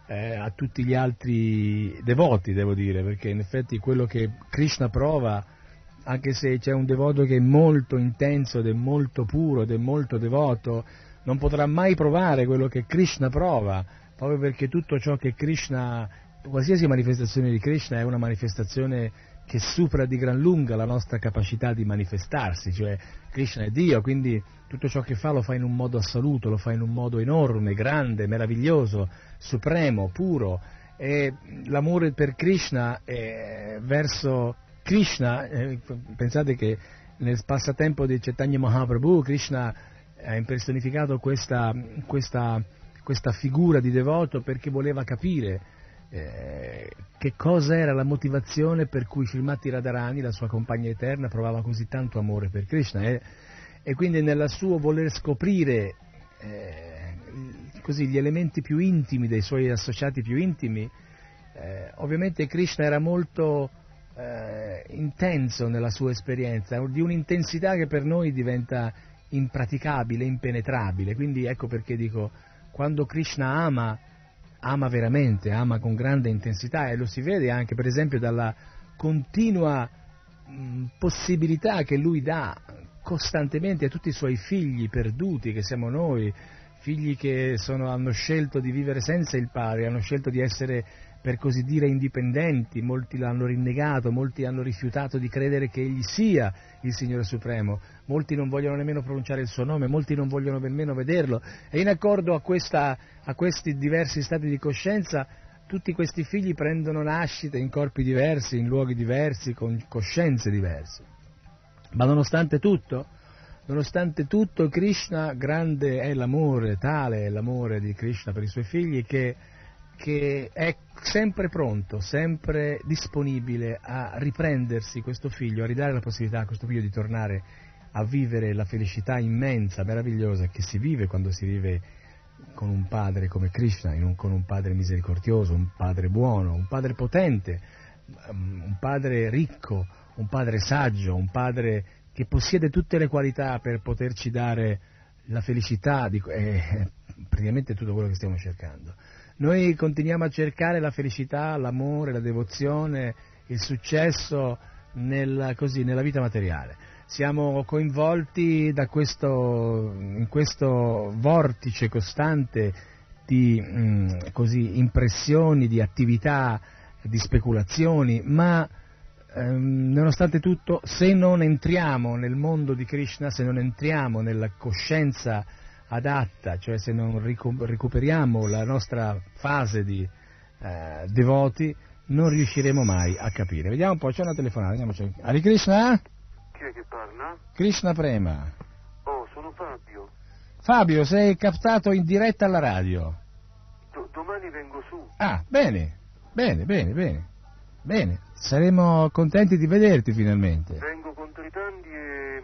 eh, a tutti gli altri devoti, devo dire, perché in effetti quello che Krishna prova, anche se c'è un devoto che è molto intenso ed è molto puro ed è molto devoto, non potrà mai provare quello che Krishna prova, proprio perché tutto ciò che Krishna, qualsiasi manifestazione di Krishna è una manifestazione che supera di gran lunga la nostra capacità di manifestarsi, cioè Krishna è Dio, quindi tutto ciò che fa lo fa in un modo assoluto, lo fa in un modo enorme, grande, meraviglioso, supremo, puro. E l'amore per Krishna eh, verso Krishna, eh, pensate che nel passatempo di Chaitanya Mahaprabhu Krishna ha impersonificato questa, questa, questa figura di devoto perché voleva capire eh, che cosa era la motivazione per cui Srimati Radharani, la sua compagna eterna, provava così tanto amore per Krishna? E, e quindi nel suo voler scoprire eh, così, gli elementi più intimi dei suoi associati più intimi, eh, ovviamente Krishna era molto eh, intenso nella sua esperienza, di un'intensità che per noi diventa impraticabile, impenetrabile, quindi ecco perché dico, quando Krishna ama, ama veramente, ama con grande intensità e lo si vede anche per esempio dalla continua possibilità che lui dà costantemente a tutti i suoi figli perduti che siamo noi, figli che sono, hanno scelto di vivere senza il padre, hanno scelto di essere per così dire indipendenti, molti l'hanno rinnegato, molti hanno rifiutato di credere che egli sia il Signore Supremo, molti non vogliono nemmeno pronunciare il suo nome, molti non vogliono nemmeno vederlo. E in accordo a, questa, a questi diversi stati di coscienza tutti questi figli prendono nascita in corpi diversi, in luoghi diversi, con coscienze diverse. Ma nonostante tutto, nonostante tutto Krishna grande è l'amore, tale è l'amore di Krishna per i suoi figli che che è sempre pronto, sempre disponibile a riprendersi questo figlio, a ridare la possibilità a questo figlio di tornare a vivere la felicità immensa, meravigliosa che si vive quando si vive con un padre come Krishna, un, con un padre misericordioso, un padre buono, un padre potente, um, un padre ricco, un padre saggio, un padre che possiede tutte le qualità per poterci dare la felicità, di, eh, praticamente tutto quello che stiamo cercando. Noi continuiamo a cercare la felicità, l'amore, la devozione, il successo nel, così, nella vita materiale. Siamo coinvolti questo, in questo vortice costante di mh, mm, così, impressioni, di attività, di speculazioni, ma ehm, nonostante tutto, se non entriamo nel mondo di Krishna, se non entriamo nella coscienza adatta, cioè se non recuperiamo la nostra fase di eh, devoti, non riusciremo mai a capire. Vediamo un po', c'è una telefonata, vediamoci. Hari Krishna? Chi è che parla? Krishna Prema. Oh, sono Fabio. Fabio, sei captato in diretta alla radio. Do- domani vengo su. Ah, bene, bene, bene, bene. Bene, saremo contenti di vederti finalmente. Vengo con Tritandi e, e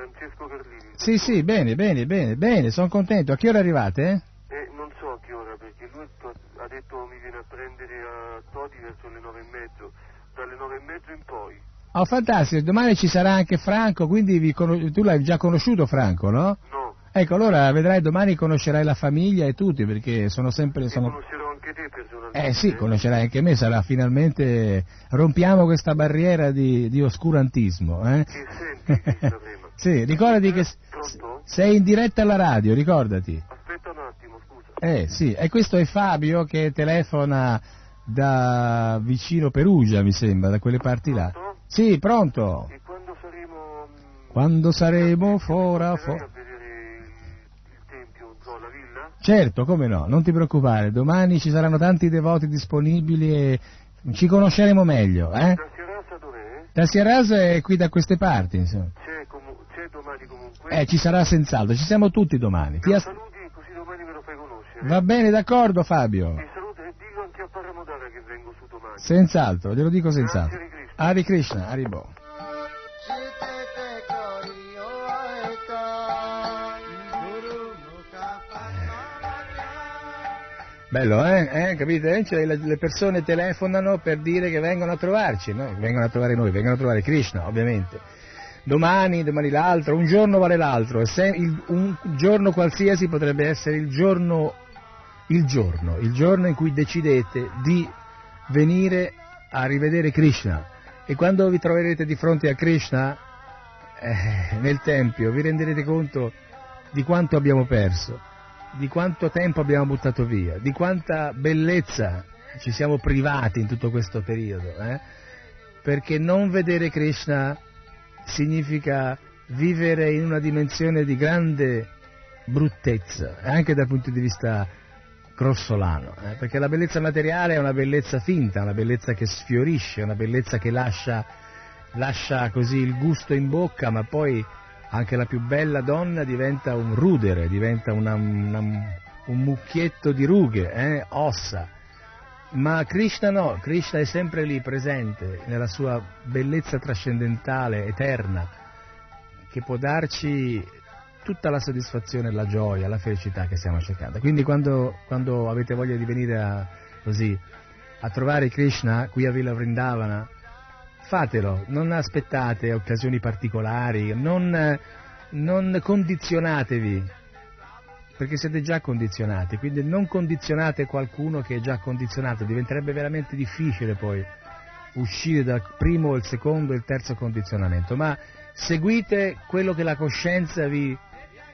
Francesco Carlini. Sì, sì, bene, bene, bene, bene, sono contento. A che ora arrivate? Eh, non so a che ora, perché lui ha detto mi viene a prendere a Todi verso le nove e mezzo, dalle nove e mezzo in poi. Oh, fantastico, domani ci sarà anche Franco, quindi con... tu l'hai già conosciuto Franco, no? No. Ecco, allora vedrai domani conoscerai la famiglia e tutti, perché sono sempre... E sono... conoscerò anche te personalmente. Eh sì, conoscerai anche me, sarà finalmente... rompiamo questa barriera di, di oscurantismo. Eh? Che senti? Sì, ricordati che s- sei in diretta alla radio, ricordati. Aspetta un attimo, scusa. Eh sì, e questo è Fabio che telefona da vicino Perugia, mi sembra, da quelle parti là. Pronto? Sì, pronto. E quando saremo... mm, Quando saremo fora... andrai fo- a vedere il, il tempio, non so, la villa? Certo, come no, non ti preoccupare, domani ci saranno tanti devoti disponibili e ci conosceremo meglio, eh? La Sierrasa dov'è? La Sierras è qui da queste parti, insomma. C'è domani comunque? Eh, ci sarà senz'altro, ci siamo tutti domani. Ti as- saluti così domani me lo fai conoscere. Va bene, d'accordo Fabio. Mi saluta e dillo anche a Paramodara che vengo su domani. Senz'altro, glielo dico senz'altro. Grazie di Cristo. Hari Krishna. Bello, eh? eh? Capite? Cioè, le, le persone telefonano per dire che vengono a trovarci, no? Vengono a trovare noi, vengono a trovare Krishna, ovviamente. Domani, domani l'altro, un giorno vale l'altro, il- un giorno qualsiasi potrebbe essere il giorno, il giorno, il giorno in cui decidete di venire a rivedere Krishna. E quando vi troverete di fronte a Krishna, eh, nel Tempio, vi renderete conto di quanto abbiamo perso, di quanto tempo abbiamo buttato via, di quanta bellezza ci siamo privati in tutto questo periodo. eh? Perché non vedere Krishna significa vivere in una dimensione di grande bruttezza, anche dal punto di vista grossolano, eh, perché la bellezza materiale è una bellezza finta, una bellezza che sfiorisce, una bellezza che lascia, lascia così il gusto in bocca, ma poi anche la più bella donna diventa un rudere, diventa una- una- un mucchietto di rughe, eh, ossa. Ma Krishna no, Krishna è sempre lì presente nella sua bellezza trascendentale, eterna, che può darci tutta la soddisfazione, la gioia, la felicità che stiamo cercando. Quindi quando, quando avete voglia di venire a, così, a trovare Krishna qui a Villa Vrindavana, fatelo, non aspettate occasioni particolari, non, non condizionatevi, perché siete già condizionati, quindi non condizionate qualcuno che è già condizionato, diventerebbe veramente difficile poi uscire dal primo, il secondo e il terzo condizionamento, ma seguite quello che la coscienza vi,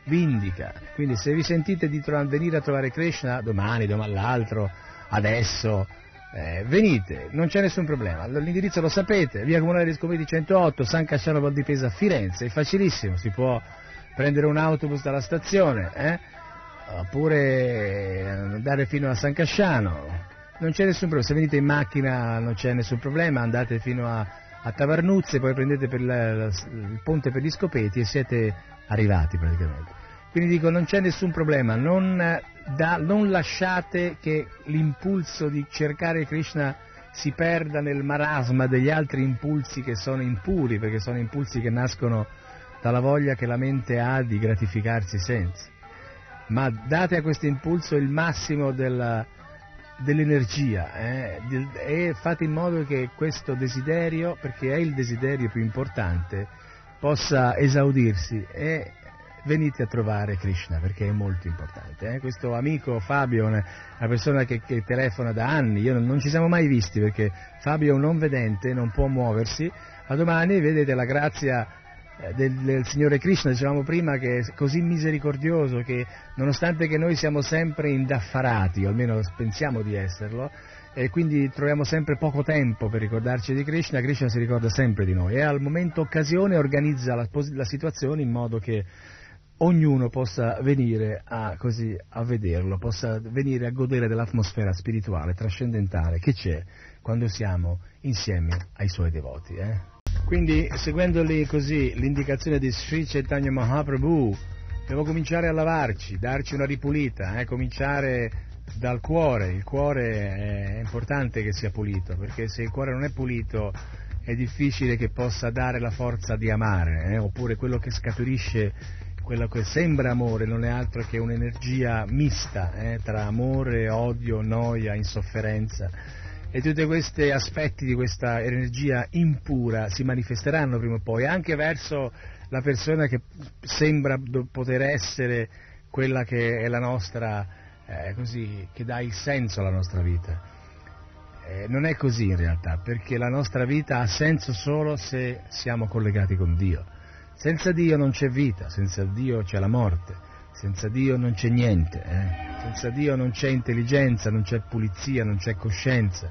vi indica, quindi se vi sentite di tro- venire a trovare Krishna domani, domani l'altro, adesso, eh, venite, non c'è nessun problema, l'indirizzo lo sapete, via Comunale dei Scomiti 108, San Casciano Valdipesa, Firenze, è facilissimo, si può prendere un autobus dalla stazione, eh? Oppure andare fino a San Casciano, non c'è nessun problema, se venite in macchina non c'è nessun problema, andate fino a, a Tavarnuzze, poi prendete la- il ponte per gli scopeti e siete arrivati praticamente. Quindi dico, non c'è nessun problema, non, eh, da- non lasciate che l'impulso di cercare Krishna si perda nel marasma degli altri impulsi che sono impuri, perché sono impulsi che nascono dalla voglia che la mente ha di gratificarsi senza. Ma date a questo impulso il massimo della- dell'energia eh, e fate in modo che questo desiderio, perché è il desiderio più importante, possa esaudirsi e venite a trovare Krishna perché è molto importante. eh. Questo amico Fabio una, persona che, che telefona da anni, io non, non ci siamo mai visti perché Fabio è un non vedente, non può muoversi, a domani vedete la grazia del, del Signore Krishna, dicevamo prima che è così misericordioso che nonostante che noi siamo sempre indaffarati, o almeno pensiamo di esserlo, e quindi troviamo sempre poco tempo per ricordarci di Krishna, Krishna si ricorda sempre di noi e al momento occasione organizza la, la situazione in modo che ognuno possa venire a, così, a vederlo, possa venire a godere dell'atmosfera spirituale, trascendentale che c'è quando siamo insieme ai suoi devoti. eh. Quindi, seguendoli così l'indicazione di Sri Chaitanya Mahaprabhu, devo cominciare a lavarci, darci una ripulita, eh, cominciare dal cuore. Il cuore è importante che sia pulito, perché se il cuore non è pulito è difficile che possa dare la forza di amare, eh, oppure quello che scaturisce, quello che sembra amore non è altro che un'energia mista eh, tra amore, odio, noia, insofferenza. E tutti questi aspetti di questa energia impura si manifesteranno prima o poi anche verso la persona che sembra poter essere quella che è la nostra eh, così, che dà il senso alla nostra vita. Eh, non è così in realtà, perché la nostra vita ha senso solo se siamo collegati con Dio. Senza Dio non c'è vita, senza Dio c'è la morte, senza Dio non c'è niente, eh? senza Dio non c'è intelligenza, non c'è pulizia, non c'è coscienza,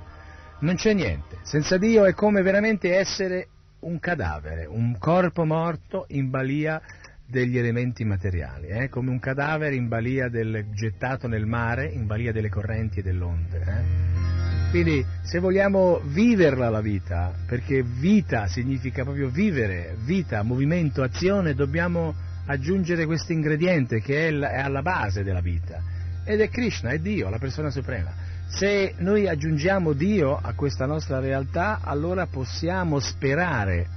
non c'è niente. Senza Dio è come veramente essere un cadavere, un corpo morto in balia degli elementi materiali, eh? come un cadavere in balia del gettato nel mare, in balia delle correnti e dell'onde. Eh? Quindi se vogliamo viverla la vita, perché vita significa proprio vivere, vita, movimento, azione, dobbiamo aggiungere questo ingrediente che è, alla base della vita ed è Krishna, è Dio, la persona suprema. Se noi aggiungiamo Dio a questa nostra realtà, allora possiamo sperare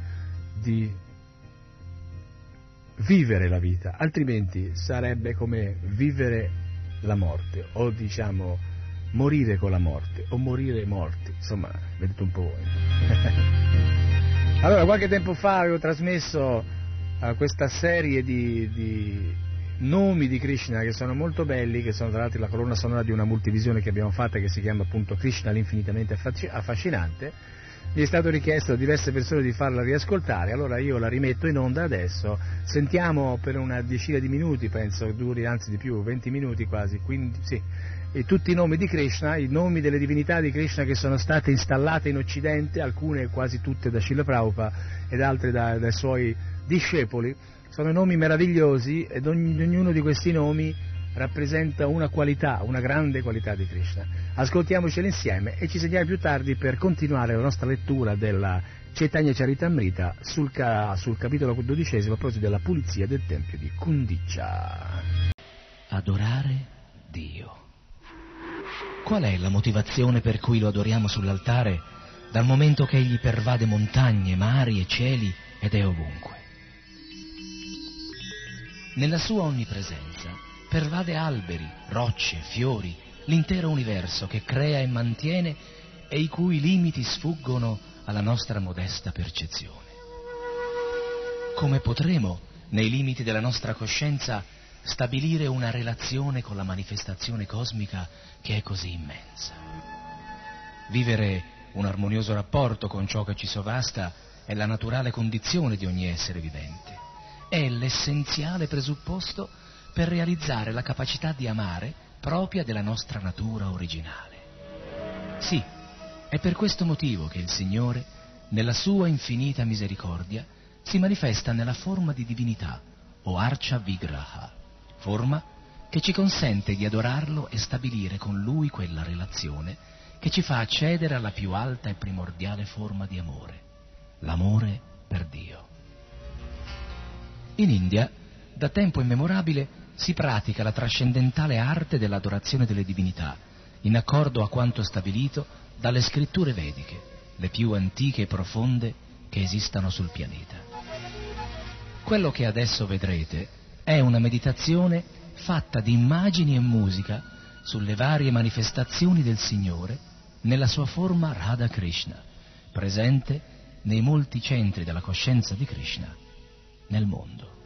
di vivere la vita, altrimenti sarebbe come vivere la morte o diciamo morire con la morte o morire morti, insomma, vedete un po' voi. allora, qualche tempo fa avevo trasmesso uh, questa serie di, di, nomi di Krishna che sono molto belli, che sono tra l'altro la colonna sonora di una multivisione che abbiamo fatta che si chiama appunto Krishna l'infinitamente affascinante. Mi è stato richiesto da diverse persone di farla riascoltare, allora io la rimetto in onda adesso, sentiamo per una decina di minuti, penso duri anzi di più, 20 minuti quasi, quindi sì, e tutti i nomi di Krishna, i nomi delle divinità di Krishna che sono state installate in Occidente, alcune quasi tutte da Srila Prabhupada ed altre da, dai suoi discepoli, sono nomi meravigliosi ed ognuno di questi nomi rappresenta una qualità, una grande qualità di Krishna. Ascoltiamoceli insieme e ci sentiamo più tardi per continuare la nostra lettura della Chaitanya Charitamrita sul, ca, sul capitolo dodicesimo a proposito della pulizia del tempio di Kundicha. Adorare Dio. Qual è la motivazione per cui lo adoriamo sull'altare dal momento che egli pervade montagne, mari e cieli ed è ovunque? Nella sua onnipresenza pervade alberi, rocce, fiori, l'intero universo che crea e mantiene e i cui limiti sfuggono alla nostra modesta percezione. Come potremo, nei limiti della nostra coscienza, stabilire una relazione con la manifestazione cosmica che è così immensa. Vivere un armonioso rapporto con ciò che ci sovasta è la naturale condizione di ogni essere vivente, è l'essenziale presupposto per realizzare la capacità di amare propria della nostra natura originale. Sì, è per questo motivo che il Signore, nella sua infinita misericordia, si manifesta nella forma di divinità o Archa Vigraha forma che ci consente di adorarlo e stabilire con lui quella relazione che ci fa accedere alla più alta e primordiale forma di amore, l'amore per Dio. In India, da tempo immemorabile, si pratica la trascendentale arte dell'adorazione delle divinità, in accordo a quanto stabilito dalle scritture vediche, le più antiche e profonde che esistano sul pianeta. Quello che adesso vedrete è una meditazione fatta di immagini e musica sulle varie manifestazioni del Signore nella sua forma Radha Krishna, presente nei molti centri della coscienza di Krishna nel mondo.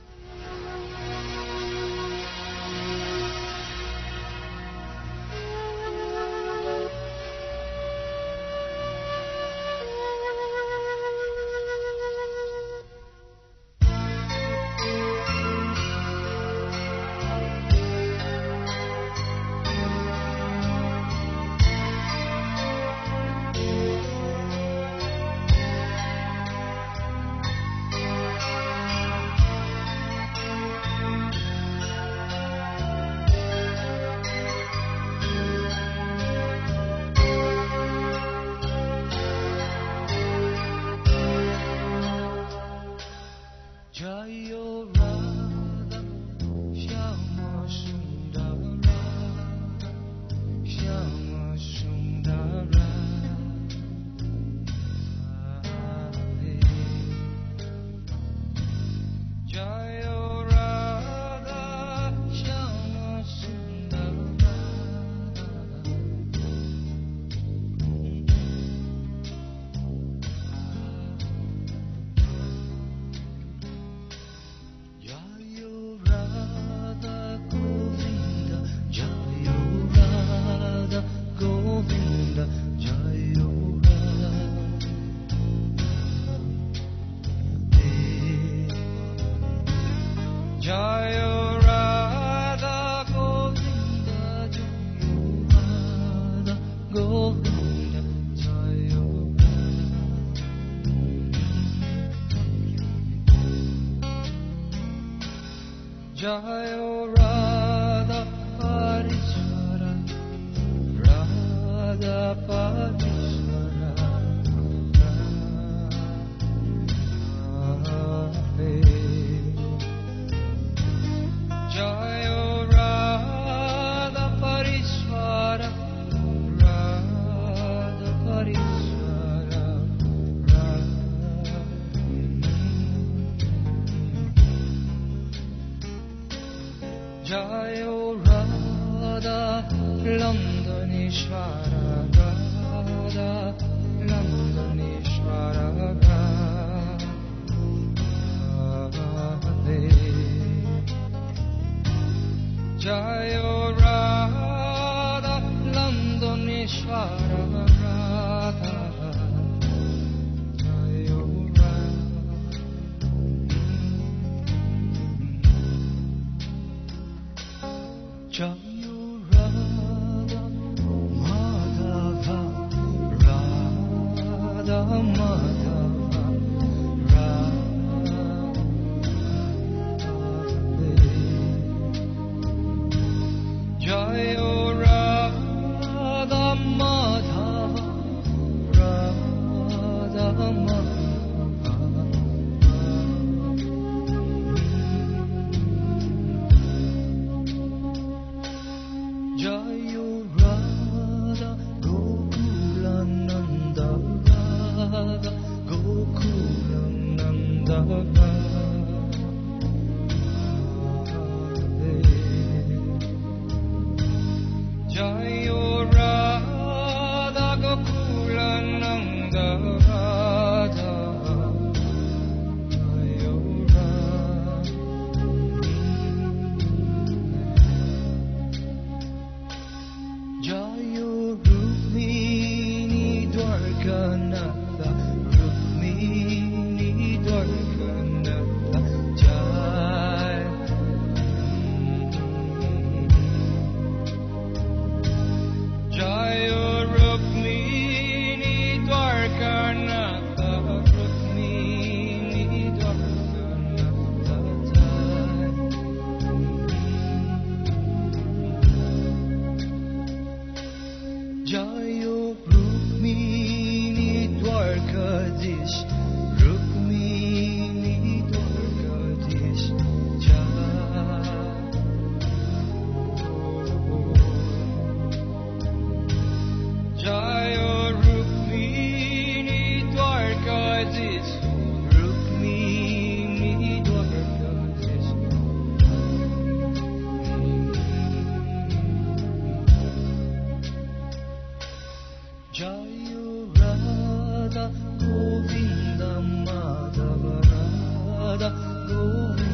Govinda Madhava Radha Govinda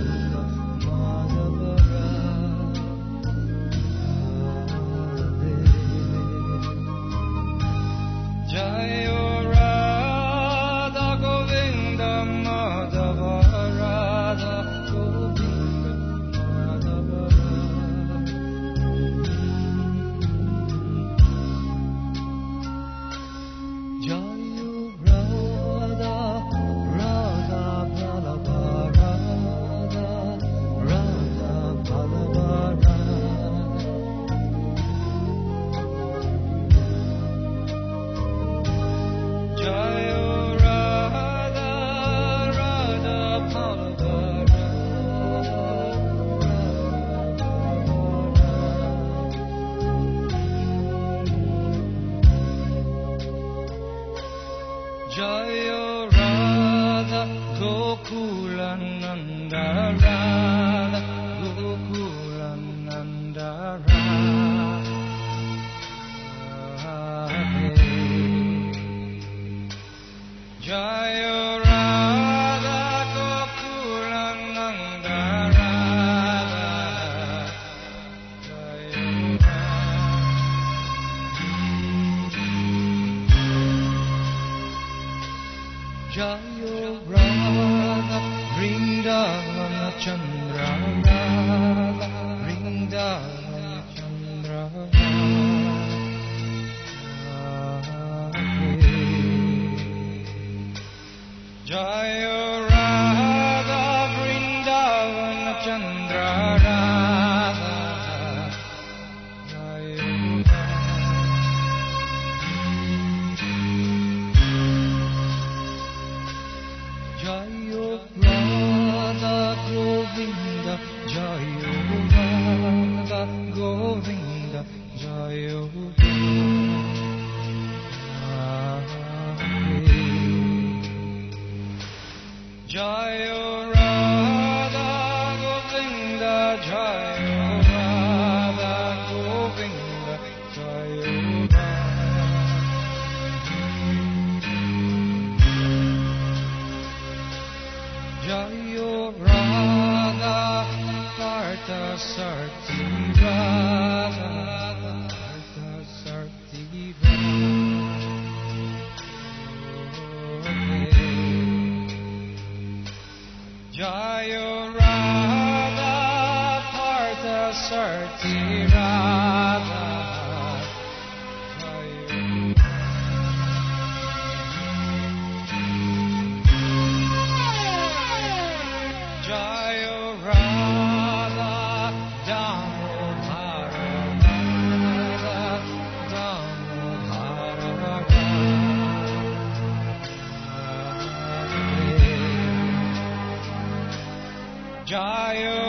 Radha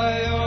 I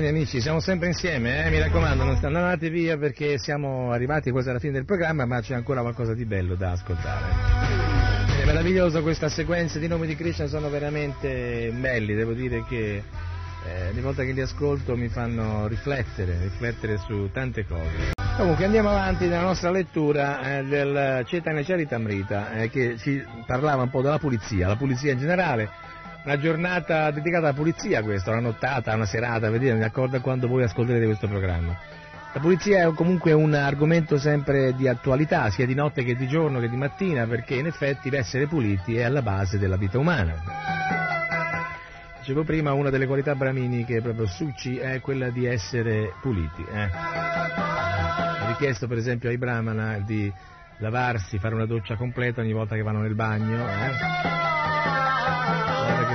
Bene amici, siamo sempre insieme, eh? mi raccomando, non andate via perché siamo arrivati quasi alla fine del programma, ma c'è ancora qualcosa di bello da ascoltare. È meraviglioso questa sequenza di nomi di Krishna, sono veramente belli, devo dire che eh, ogni volta che li ascolto mi fanno riflettere, riflettere su tante cose. Comunque andiamo avanti nella nostra lettura eh, del Chaitanya Charitamrita eh, che ci parlava un po' della pulizia, la pulizia in generale, una giornata dedicata alla pulizia questa, una nottata, una serata, vedete, mi accordo quando voi ascolterete questo programma. La pulizia è comunque un argomento sempre di attualità, sia di notte che di giorno che di mattina, perché in effetti l'essere puliti è alla base della vita umana. Dicevo prima, una delle qualità brahminiche, proprio Suci, è quella di essere puliti. Eh. È richiesto per esempio ai brahmana di lavarsi, fare una doccia completa ogni volta che vanno nel bagno, eh.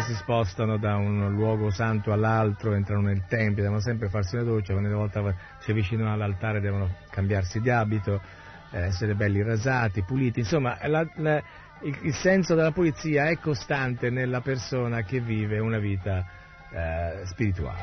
Si spostano da un luogo santo all'altro, entrano nel tempio, devono sempre farsi una doccia, ogni volta si avvicinano all'altare devono cambiarsi di abito, eh, essere belli rasati, puliti, insomma la- la- il, il senso della pulizia è costante nella persona che vive una vita eh, spirituale.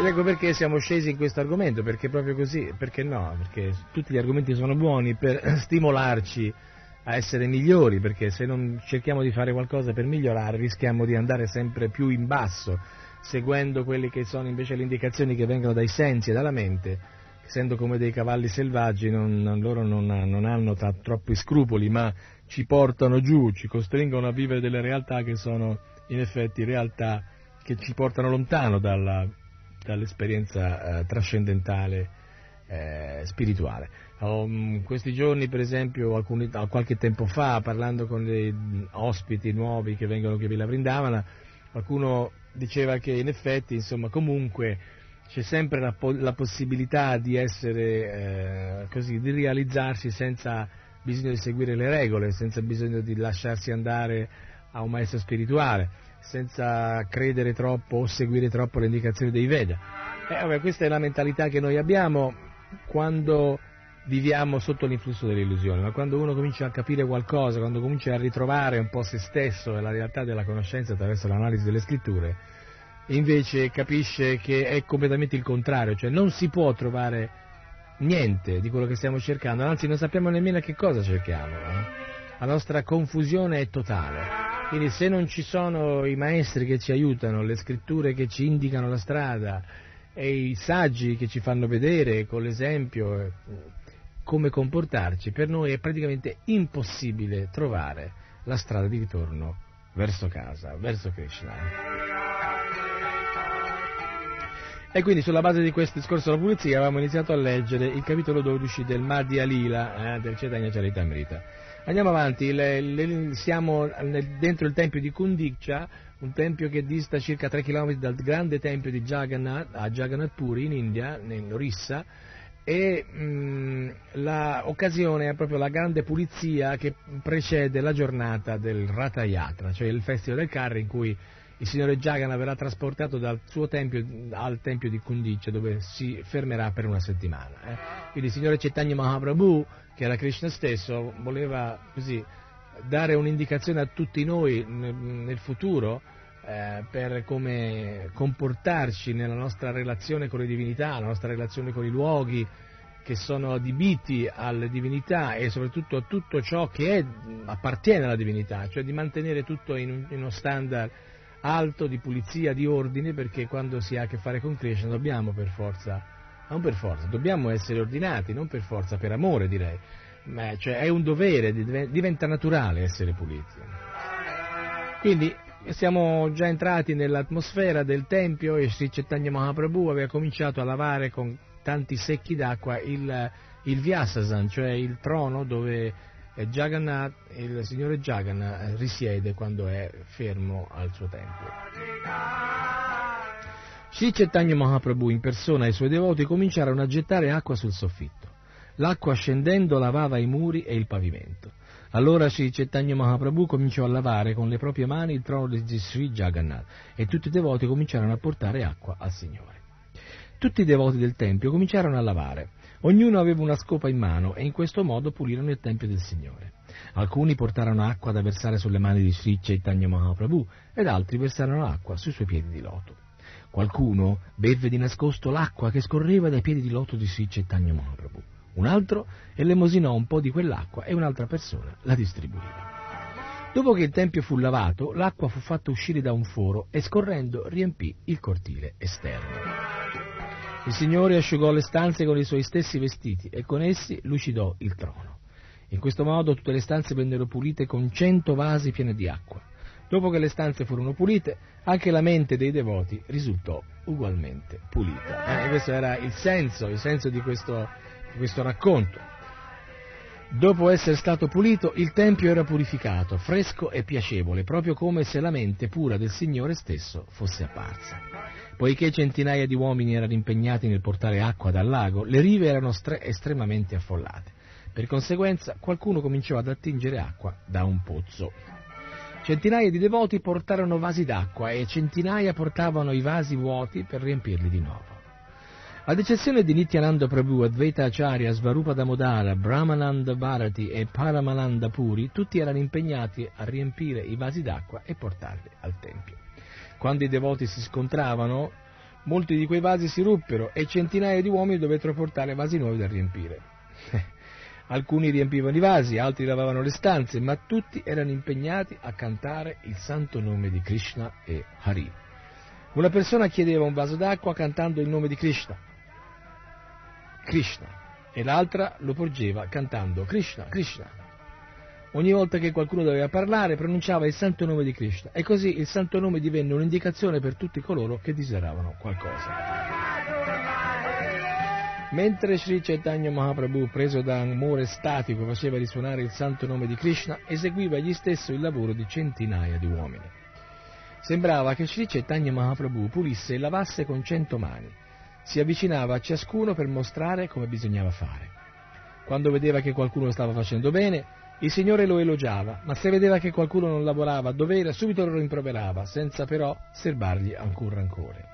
Ed ecco perché siamo scesi in questo argomento, perché proprio così, perché no? Perché tutti gli argomenti sono buoni per stimolarci a essere migliori, perché se non cerchiamo di fare qualcosa per migliorare rischiamo di andare sempre più in basso, seguendo quelle che sono invece le indicazioni che vengono dai sensi e dalla mente, essendo come dei cavalli selvaggi, non- loro non, non hanno ta- troppi scrupoli, ma ci portano giù, ci costringono a vivere delle realtà che sono in effetti realtà che ci portano lontano dalla, dall'esperienza eh, trascendentale eh, spirituale. Mm, questi giorni, per esempio, alcuni- qualche tempo fa, parlando con dei ospiti nuovi che vengono qui a Villa Vrindavana, qualcuno diceva che in effetti, insomma, comunque c'è sempre la, la possibilità di essere eh, così, di realizzarsi senza bisogno di seguire le regole, senza bisogno di lasciarsi andare a un maestro spirituale, senza credere troppo o seguire troppo le indicazioni dei Veda. Eh, vabbè, questa è la mentalità che noi abbiamo quando viviamo sotto l'influsso dell'illusione, ma quando uno comincia a capire qualcosa, quando comincia a ritrovare un po' se stesso e la realtà della conoscenza attraverso l'analisi delle scritture, invece capisce che è completamente il contrario, cioè non si può trovare niente di quello che stiamo cercando, anzi non sappiamo nemmeno che cosa cerchiamo. eh. La nostra confusione è totale. Quindi se non ci sono i maestri che ci aiutano, le scritture che ci indicano la strada e i saggi che ci fanno vedere con l'esempio eh, come comportarci, per noi è praticamente impossibile trovare la strada di ritorno verso casa, verso Krishna. E quindi sulla base di questo discorso della pulizia avevamo iniziato a leggere il capitolo 12 del Madhya Lila eh, del Chaitanya Charitamrita. Andiamo avanti, le- le- siamo nel- dentro il tempio di Kundiksha, un tempio che dista circa 3 km dal grande tempio di Jagannath, a Jagannath Puri in India, in Orissa, e mh, l'occasione è proprio la grande pulizia che precede la giornata del Ratha Yatra, cioè il festival del carro in cui il signore Jagannath verrà trasportato dal suo tempio al tempio di Kundiksha dove si fermerà per una settimana. eh. Quindi il signore Chaitanya Mahaprabhu, che era Krishna stesso, voleva così dare un'indicazione a tutti noi nel, nel futuro eh, per come comportarci nella nostra relazione con le divinità, la nostra relazione con i luoghi che sono adibiti alle divinità e soprattutto a tutto ciò che è- appartiene alla divinità, cioè di mantenere tutto in, in uno standard alto di pulizia, di ordine, perché quando si ha a che fare con Krishna dobbiamo per forza, non per forza, dobbiamo essere ordinati, non per forza, per amore direi, ma cioè è un dovere, div- diventa naturale essere puliti. Quindi siamo già entrati nell'atmosfera del tempio e Sri Chaitanya Mahaprabhu aveva cominciato a lavare con tanti secchi d'acqua il, il Vyasasan, cioè il trono dove eh, Jagannath, il signore Jagannath eh, risiede quando è fermo al suo tempio. Sri Chaitanya Mahaprabhu in persona e i suoi devoti cominciarono a gettare acqua sul soffitto. L'acqua scendendo lavava i muri e il pavimento. Allora Sri Chaitanya Mahaprabhu cominciò a lavare con le proprie mani il trono di Sri Jagannath e tutti i devoti cominciarono a portare acqua al Signore. Tutti i devoti del Tempio cominciarono a lavare. Ognuno aveva una scopa in mano e in questo modo pulirono il Tempio del Signore. Alcuni portarono acqua da versare sulle mani di Sri Chaitanya Mahaprabhu ed altri versarono acqua sui suoi piedi di loto. Qualcuno bevve di nascosto l'acqua che scorreva dai piedi di loto di Sri Chaitanya Mahaprabhu. Un altro elemosinò un po' di quell'acqua e un'altra persona la distribuiva. Dopo che il tempio fu lavato, l'acqua fu fatta uscire da un foro e scorrendo riempì il cortile esterno. Il Signore asciugò le stanze con i suoi stessi vestiti e con essi lucidò il trono. In questo modo tutte le stanze vennero pulite con cento vasi pieni di acqua. Dopo che le stanze furono pulite, anche la mente dei devoti risultò ugualmente pulita. Eh, questo era il senso, il senso di questo, questo racconto. Dopo essere stato pulito, il Tempio era purificato, fresco e piacevole, proprio come se la mente pura del Signore stesso fosse apparsa. Poiché centinaia di uomini erano impegnati nel portare acqua dal lago, le rive erano stre- estremamente affollate. Per conseguenza, qualcuno cominciò ad attingere acqua da un pozzo. Centinaia di devoti portarono vasi d'acqua e centinaia portavano i vasi vuoti per riempirli di nuovo. Ad eccezione di Nityananda Prabhu, Advaita Acharya, Svarupa Damodara, Brahmananda Bharati e Paramananda Puri, tutti erano impegnati a riempire i vasi d'acqua e portarli al Tempio. Quando i devoti si scontravano, molti di quei vasi si ruppero e centinaia di uomini dovettero portare vasi nuovi da riempire. Alcuni riempivano i vasi, altri lavavano le stanze, ma tutti erano impegnati a cantare il santo nome di Krishna e Hari. Una persona chiedeva un vaso d'acqua cantando il nome di Krishna. Krishna e l'altra lo porgeva cantando Krishna, Krishna. Ogni volta che qualcuno doveva parlare pronunciava il santo nome di Krishna e così il santo nome divenne un'indicazione per tutti coloro che desideravano qualcosa. Mentre Sri Chaitanya Mahaprabhu, preso da amore statico, faceva risuonare il santo nome di Krishna, eseguiva egli stesso il lavoro di centinaia di uomini. Sembrava che Sri Chaitanya Mahaprabhu pulisse e lavasse con cento mani si avvicinava a ciascuno per mostrare come bisognava fare. Quando vedeva che qualcuno stava facendo bene, il Signore lo elogiava, ma se vedeva che qualcuno non lavorava a dovere, subito lo rimproverava, senza però serbargli alcun rancore.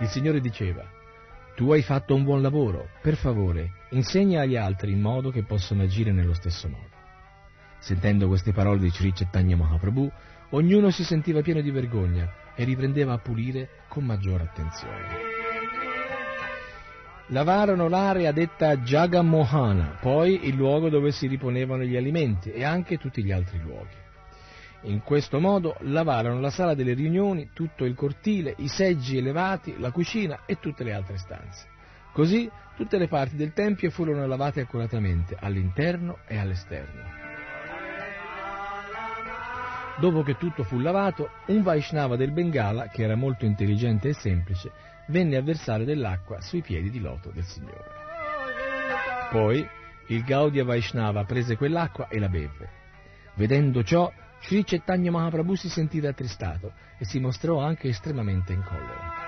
Il Signore diceva, tu hai fatto un buon lavoro, per favore, insegna agli altri in modo che possano agire nello stesso modo. Sentendo queste parole di Sri Chaitanya Mahaprabhu, ognuno si sentiva pieno di vergogna e riprendeva a pulire con maggiore attenzione. Lavarono l'area detta Jagamohana, poi il luogo dove si riponevano gli alimenti e anche tutti gli altri luoghi. In questo modo lavarono la sala delle riunioni, tutto il cortile, i seggi elevati, la cucina e tutte le altre stanze. Così tutte le parti del tempio furono lavate accuratamente, all'interno e all'esterno. Dopo che tutto fu lavato, un Vaishnava del Bengala, che era molto intelligente e semplice, venne a versare dell'acqua sui piedi di loto del Signore. Poi il Gaudiya Vaishnava prese quell'acqua e la beve. Vedendo ciò, Sri Chaitanya Mahaprabhu si sentì rattristato e si mostrò anche estremamente in collera.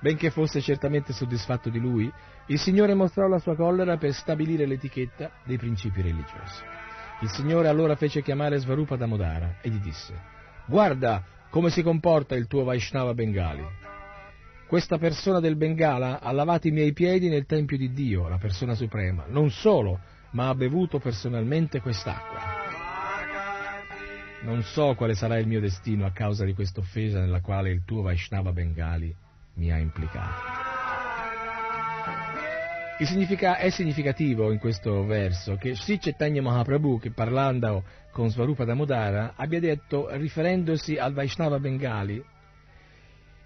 Benché fosse certamente soddisfatto di lui, il Signore mostrò la sua collera per stabilire l'etichetta dei principi religiosi. Il Signore allora fece chiamare Svarupa Damodara e gli disse, guarda come si comporta il tuo Vaishnava Bengali. Questa persona del Bengala ha lavato i miei piedi nel Tempio di Dio, la persona suprema, non solo, ma ha bevuto personalmente quest'acqua. Non so quale sarà il mio destino a causa di questa offesa nella quale il tuo Vaishnava Bengali mi ha implicato. Significa, è significativo in questo verso che Sri Chaitanya Mahaprabhu, che parlando con Svarupa Damodara, abbia detto, riferendosi al Vaishnava Bengali,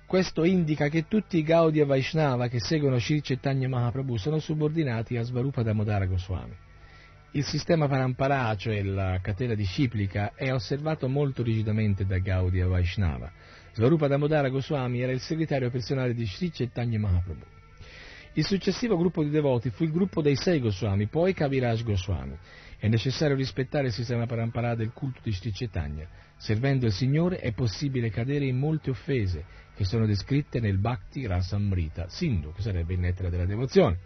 questo indica che tutti i Gaudiya Vaishnava che seguono Sri Chaitanya Mahaprabhu sono subordinati a Svarupa Damodara Goswami. Il sistema Parampara, cioè la catena disciplica, è osservato molto rigidamente da Gaudiya Vaishnava. Svarupa Damodara Goswami era il segretario personale di Sri Chaitanya Mahaprabhu. Il successivo gruppo di devoti fu il gruppo dei sei Goswami, poi Kaviraj Goswami. È necessario rispettare il sistema parampara del culto di Sri Chaitanya. Servendo il Signore è possibile cadere in molte offese che sono descritte nel Bhakti Rasamrita, Sindhu, che sarebbe il nettare della devozione,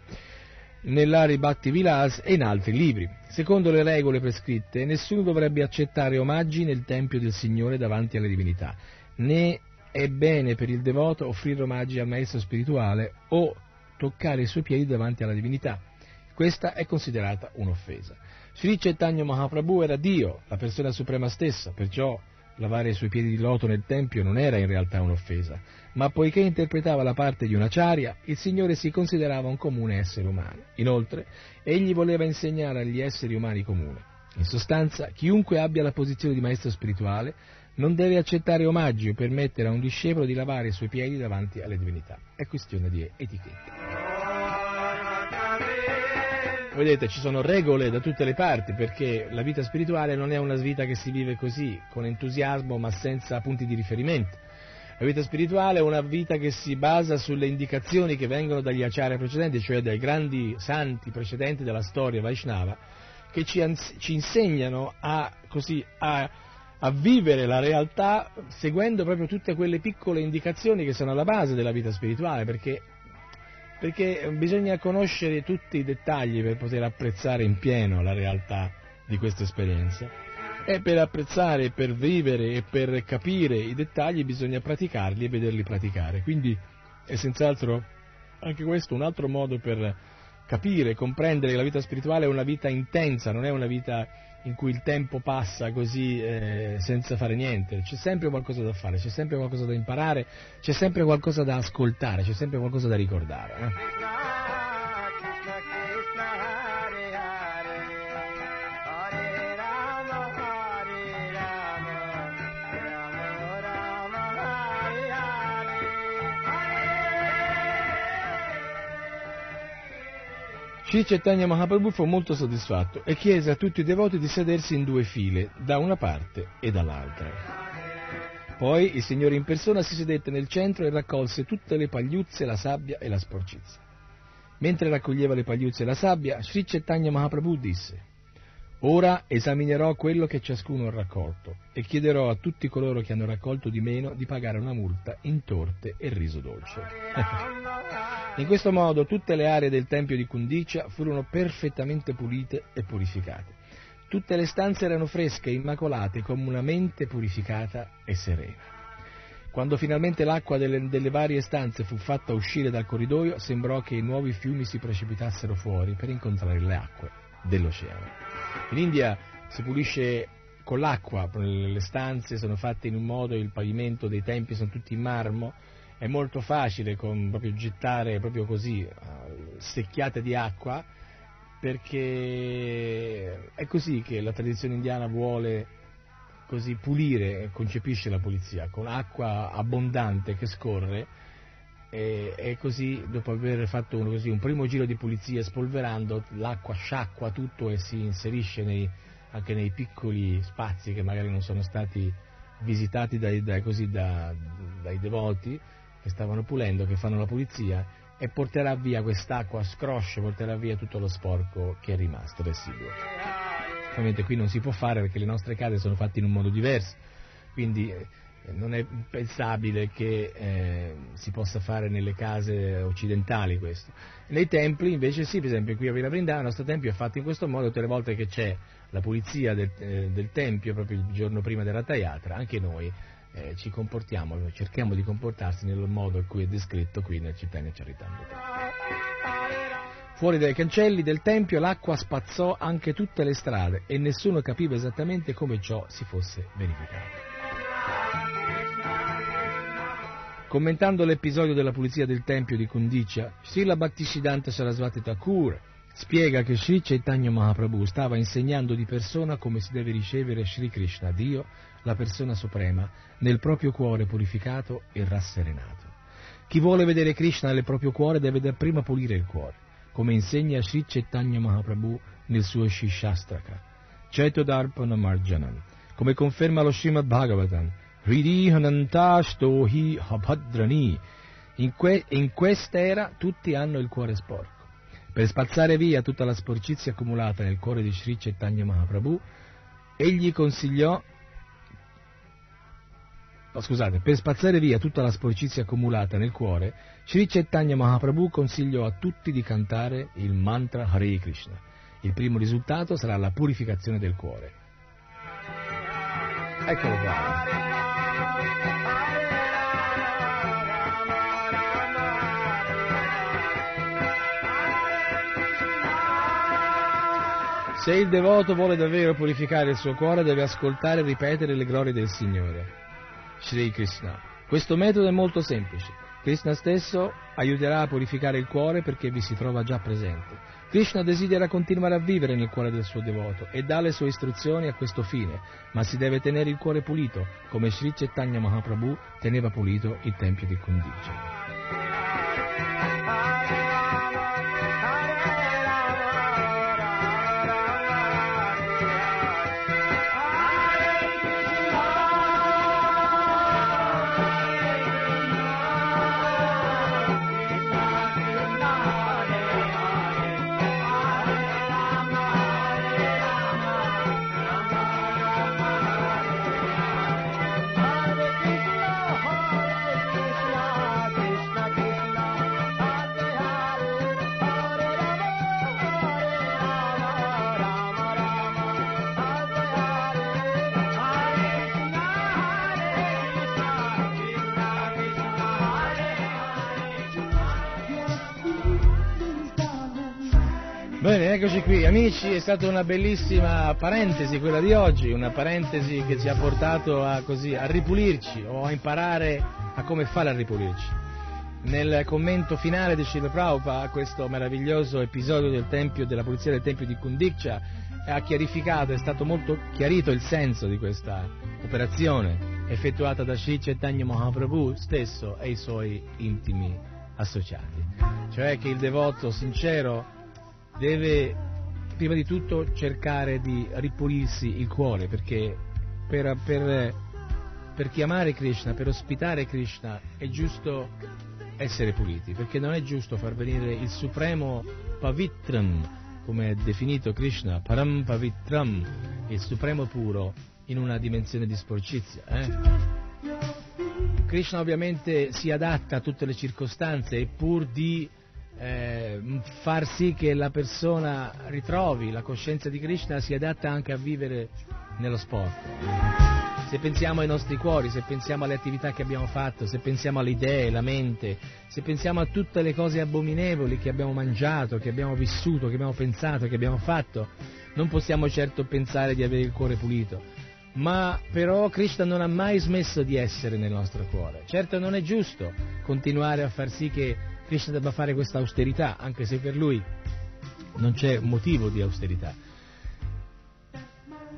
nell'Ari Bhakti Vilas e in altri libri. Secondo le regole prescritte, nessuno dovrebbe accettare omaggi nel Tempio del Signore davanti alle divinità, né è bene per il devoto offrire omaggi al maestro spirituale o toccare i suoi piedi davanti alla divinità. Questa è considerata un'offesa. Sri Chaitanya Mahaprabhu era Dio, la persona suprema stessa, perciò lavare i suoi piedi di loto nel Tempio non era in realtà un'offesa, ma poiché interpretava la parte di un acharya, il Signore si considerava un comune essere umano. Inoltre, egli voleva insegnare agli esseri umani comuni. In sostanza, chiunque abbia la posizione di maestro spirituale non deve accettare omaggi o permettere a un discepolo di lavare i suoi piedi davanti alle divinità. È questione di etichetta. Vedete, ci sono regole da tutte le parti perché la vita spirituale non è una vita che si vive così, con entusiasmo ma senza punti di riferimento. La vita spirituale è una vita che si basa sulle indicazioni che vengono dagli acharya precedenti, cioè dai grandi santi precedenti della storia Vaishnava, che ci, ci insegnano a, così, a, a vivere la realtà seguendo proprio tutte quelle piccole indicazioni che sono alla base della vita spirituale, perché perché bisogna conoscere tutti i dettagli per poter apprezzare in pieno la realtà di questa esperienza. E per apprezzare, per vivere e per capire i dettagli bisogna praticarli e vederli praticare. Quindi è senz'altro anche questo un altro modo per capire, comprendere che la vita spirituale è una vita intensa, non è una vita in cui il tempo passa così eh, senza fare niente, c'è sempre qualcosa da fare, c'è sempre qualcosa da imparare, c'è sempre qualcosa da ascoltare, c'è sempre qualcosa da ricordare. Eh? Sri Chaitanya Mahaprabhu fu molto soddisfatto e chiese a tutti i devoti di sedersi in due file, da una parte e dall'altra. Poi il Signore in persona si sedette nel centro e raccolse tutte le pagliuzze, la sabbia e la sporcizia. Mentre raccoglieva le pagliuzze e la sabbia, Sri Chaitanya Mahaprabhu disse Ora esaminerò quello che ciascuno ha raccolto e chiederò a tutti coloro che hanno raccolto di meno di pagare una multa in torte e riso dolce. in questo modo tutte le aree del tempio di Kundicia furono perfettamente pulite e purificate. Tutte le stanze erano fresche immacolate come una mente purificata e serena. Quando finalmente l'acqua delle, delle, varie stanze fu fatta uscire dal corridoio, sembrò che i nuovi fiumi si precipitassero fuori per incontrare le acque dell'oceano. In India si pulisce con l'acqua, le stanze sono fatte in un modo, il pavimento dei templi sono tutti in marmo, è molto facile con, proprio gettare proprio così uh, secchiate di acqua perché è così che la tradizione indiana vuole così pulire, concepisce la pulizia, con acqua abbondante che scorre e, e così dopo aver fatto un, così, un, primo giro di pulizia spolverando l'acqua sciacqua tutto e si inserisce nei, anche nei piccoli spazi che magari non sono stati visitati dai, dai, così, da, dai devoti che stavano pulendo, che fanno la pulizia e porterà via quest'acqua a scroscio, porterà via tutto lo sporco che è rimasto residuo. Ovviamente qui non si può fare perché le nostre case sono fatte in un modo diverso, quindi non è pensabile che eh, si possa fare nelle case occidentali questo. Nei templi invece sì, per esempio qui a Villa Brindana il nostro tempio è fatto in questo modo, tutte le volte che c'è la pulizia del, eh, del tempio, proprio il giorno prima della Tayatra, anche noi eh, ci comportiamo, cerchiamo di comportarsi nel modo in cui è descritto qui nel Cittadino Charitando. Fuori dai cancelli del tempio l'acqua spazzò anche tutte le strade e nessuno capiva esattamente come ciò si fosse verificato. Commentando l'episodio della pulizia del tempio di Kundicia, Srila Bhaktisiddhanta Sarasvati Thakur spiega che Sri Chaitanya Mahaprabhu stava insegnando di persona come si deve ricevere Sri Krishna, Dio, la persona suprema, nel proprio cuore purificato e rasserenato. Chi vuole vedere Krishna nel proprio cuore deve dapprima pulire il cuore, come insegna Sri Chaitanya Mahaprabhu nel suo Shishastraka, Chaitodarpana Marjanam, come conferma lo Srimad Bhagavatam, Hridihanantastohi habhadrani. In, que- in quest'era tutti hanno il cuore sporco. Per spazzare via tutta la sporcizia accumulata nel cuore di Sri Chaitanya Mahaprabhu, egli consigliò Oh, scusate, per spazzare via tutta la sporcizia accumulata nel cuore, Sri Chaitanya Mahaprabhu consigliò a tutti di cantare il mantra Hare Krishna. Il primo risultato sarà la purificazione del cuore. Eccolo qua. Se il devoto vuole davvero purificare il suo cuore deve ascoltare e ripetere le glorie del Signore. Sri Krishna. Questo metodo è molto semplice. Krishna stesso aiuterà a purificare il cuore perché vi si trova già presente. Krishna desidera continuare a vivere nel cuore del suo devoto e dà le sue istruzioni a questo fine, ma si deve tenere il cuore pulito, come Sri Chaitanya Mahaprabhu teneva pulito il tempio di Kundicha. Eccoci qui, amici, è stata una bellissima parentesi quella di oggi, una parentesi che ci ha portato a, così, a ripulirci o a imparare a come fare a ripulirci. Nel commento finale di Srila Prabhupada a questo meraviglioso episodio del tempio, della pulizia del tempio di Kundiksha ha chiarificato, è stato molto chiarito il senso di questa operazione effettuata da Sri Chaitanya Mahaprabhu stesso e i suoi intimi associati. Cioè che il devoto sincero deve prima di tutto cercare di ripulirsi il cuore perché per, per, per, chiamare Krishna, per ospitare Krishna è giusto essere puliti perché non è giusto far venire il supremo pavitram come è definito Krishna, param pavitram, il supremo puro in una dimensione di sporcizia. Eh? Krishna ovviamente si adatta a tutte le circostanze e pur di eh, far sì che la persona ritrovi la coscienza di Krishna si adatta anche a vivere nello sport. Se pensiamo ai nostri cuori, se pensiamo alle attività che abbiamo fatto, se pensiamo alle idee, la mente, se pensiamo a tutte le cose abominevoli che abbiamo mangiato, che abbiamo vissuto, che abbiamo pensato, che abbiamo fatto, non possiamo certo pensare di avere il cuore pulito. Ma però Krishna non ha mai smesso di essere nel nostro cuore. Certo non è giusto continuare a far sì che Krishna debba fare questa austerità, anche se per lui non c'è motivo di austerità.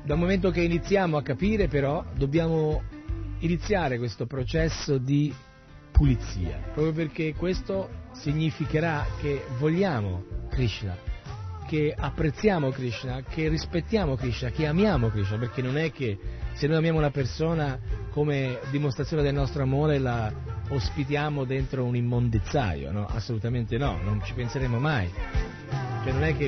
Dal momento che iniziamo a capire però dobbiamo iniziare questo processo di pulizia, proprio perché questo significherà che vogliamo Krishna, che apprezziamo Krishna, che rispettiamo Krishna, che amiamo Krishna, perché non è che se noi amiamo una persona come dimostrazione del nostro amore la ospitiamo dentro un immondizzaio, no? Assolutamente no, non ci penseremo mai. Cioè non è che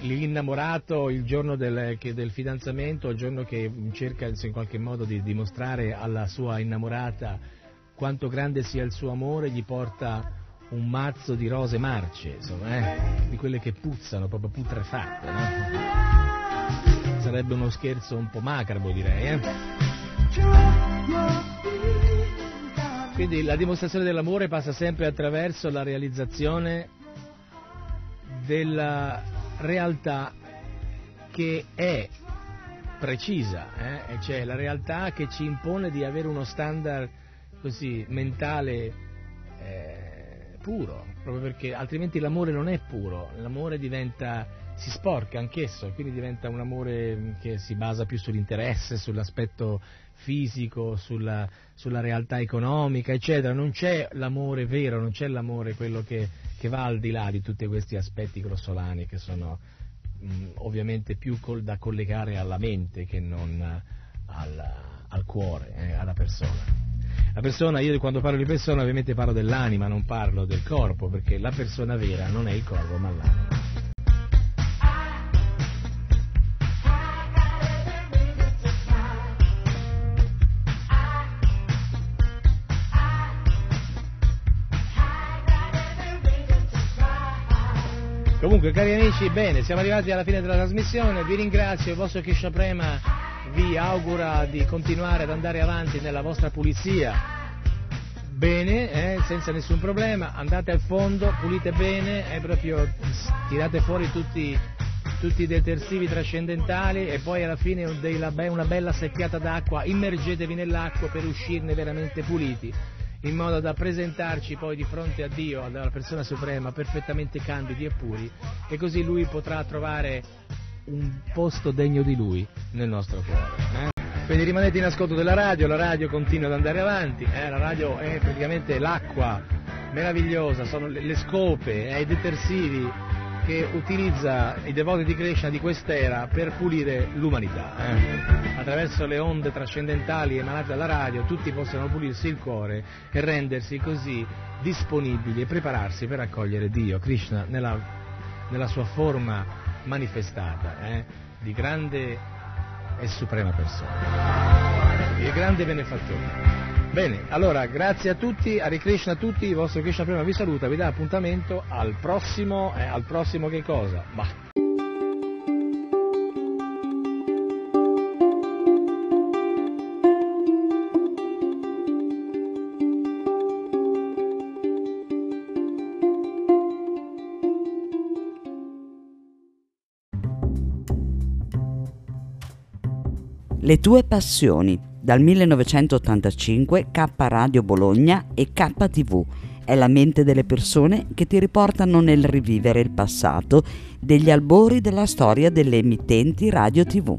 l'innamorato il giorno del, del fidanzamento, il giorno che cerca in qualche modo di dimostrare alla sua innamorata quanto grande sia il suo amore, gli porta un mazzo di rose marce, insomma, eh? di quelle che puzzano, proprio putrefatte. No? Sarebbe uno scherzo un po' macabro, direi. Eh? Quindi la dimostrazione dell'amore passa sempre attraverso la realizzazione della realtà che è precisa, eh? cioè la realtà che ci impone di avere uno standard così mentale eh, puro, proprio perché altrimenti l'amore non è puro, l'amore diventa, si sporca anch'esso, quindi diventa un amore che si basa più sull'interesse, sull'aspetto fisico, sulla, sulla, realtà economica, eccetera. Non c'è l'amore vero, non c'è l'amore quello che, che va al di là di tutti questi aspetti grossolani che sono mh, ovviamente più col, da collegare alla mente che non al, al cuore, eh, alla persona. La persona, io quando parlo di persona ovviamente parlo dell'anima, non parlo del corpo, perché la persona vera non è il corpo ma l'anima. Comunque, cari amici, bene, siamo arrivati alla fine della trasmissione, vi ringrazio, il vostro Kisha Prema vi augura di continuare ad andare avanti nella vostra pulizia. Bene, eh, senza nessun problema, andate al fondo, pulite bene, proprio tirate fuori tutti, tutti i detersivi trascendentali e poi alla fine una bella secchiata d'acqua, immergetevi nell'acqua per uscirne veramente puliti, in modo da presentarci poi di fronte a Dio, alla persona suprema, perfettamente candidi e puri, e così Lui potrà trovare un posto degno di Lui nel nostro cuore. eh. Quindi rimanete in ascolto della radio, la radio continua ad andare avanti, eh, la radio è praticamente l'acqua meravigliosa, sono le, scope, eh, i detersivi che utilizza i devoti di Krishna di quest'era per pulire l'umanità. eh. Attraverso le onde trascendentali emanate dalla radio tutti possono pulirsi il cuore e rendersi così disponibili e prepararsi per accogliere Dio, Krishna, nella, nella sua forma manifestata, eh, di grande e suprema persona, il grande benefattore. Bene, allora grazie a tutti, Hare Krishna a tutti, il vostro Krishna Prema vi saluta, vi dà appuntamento al prossimo, eh, al prossimo che cosa? Bah. Le tue passioni dal 1985 K Radio Bologna e KTV è la mente delle persone che ti riportano nel rivivere il passato degli albori della storia delle emittenti radio TV.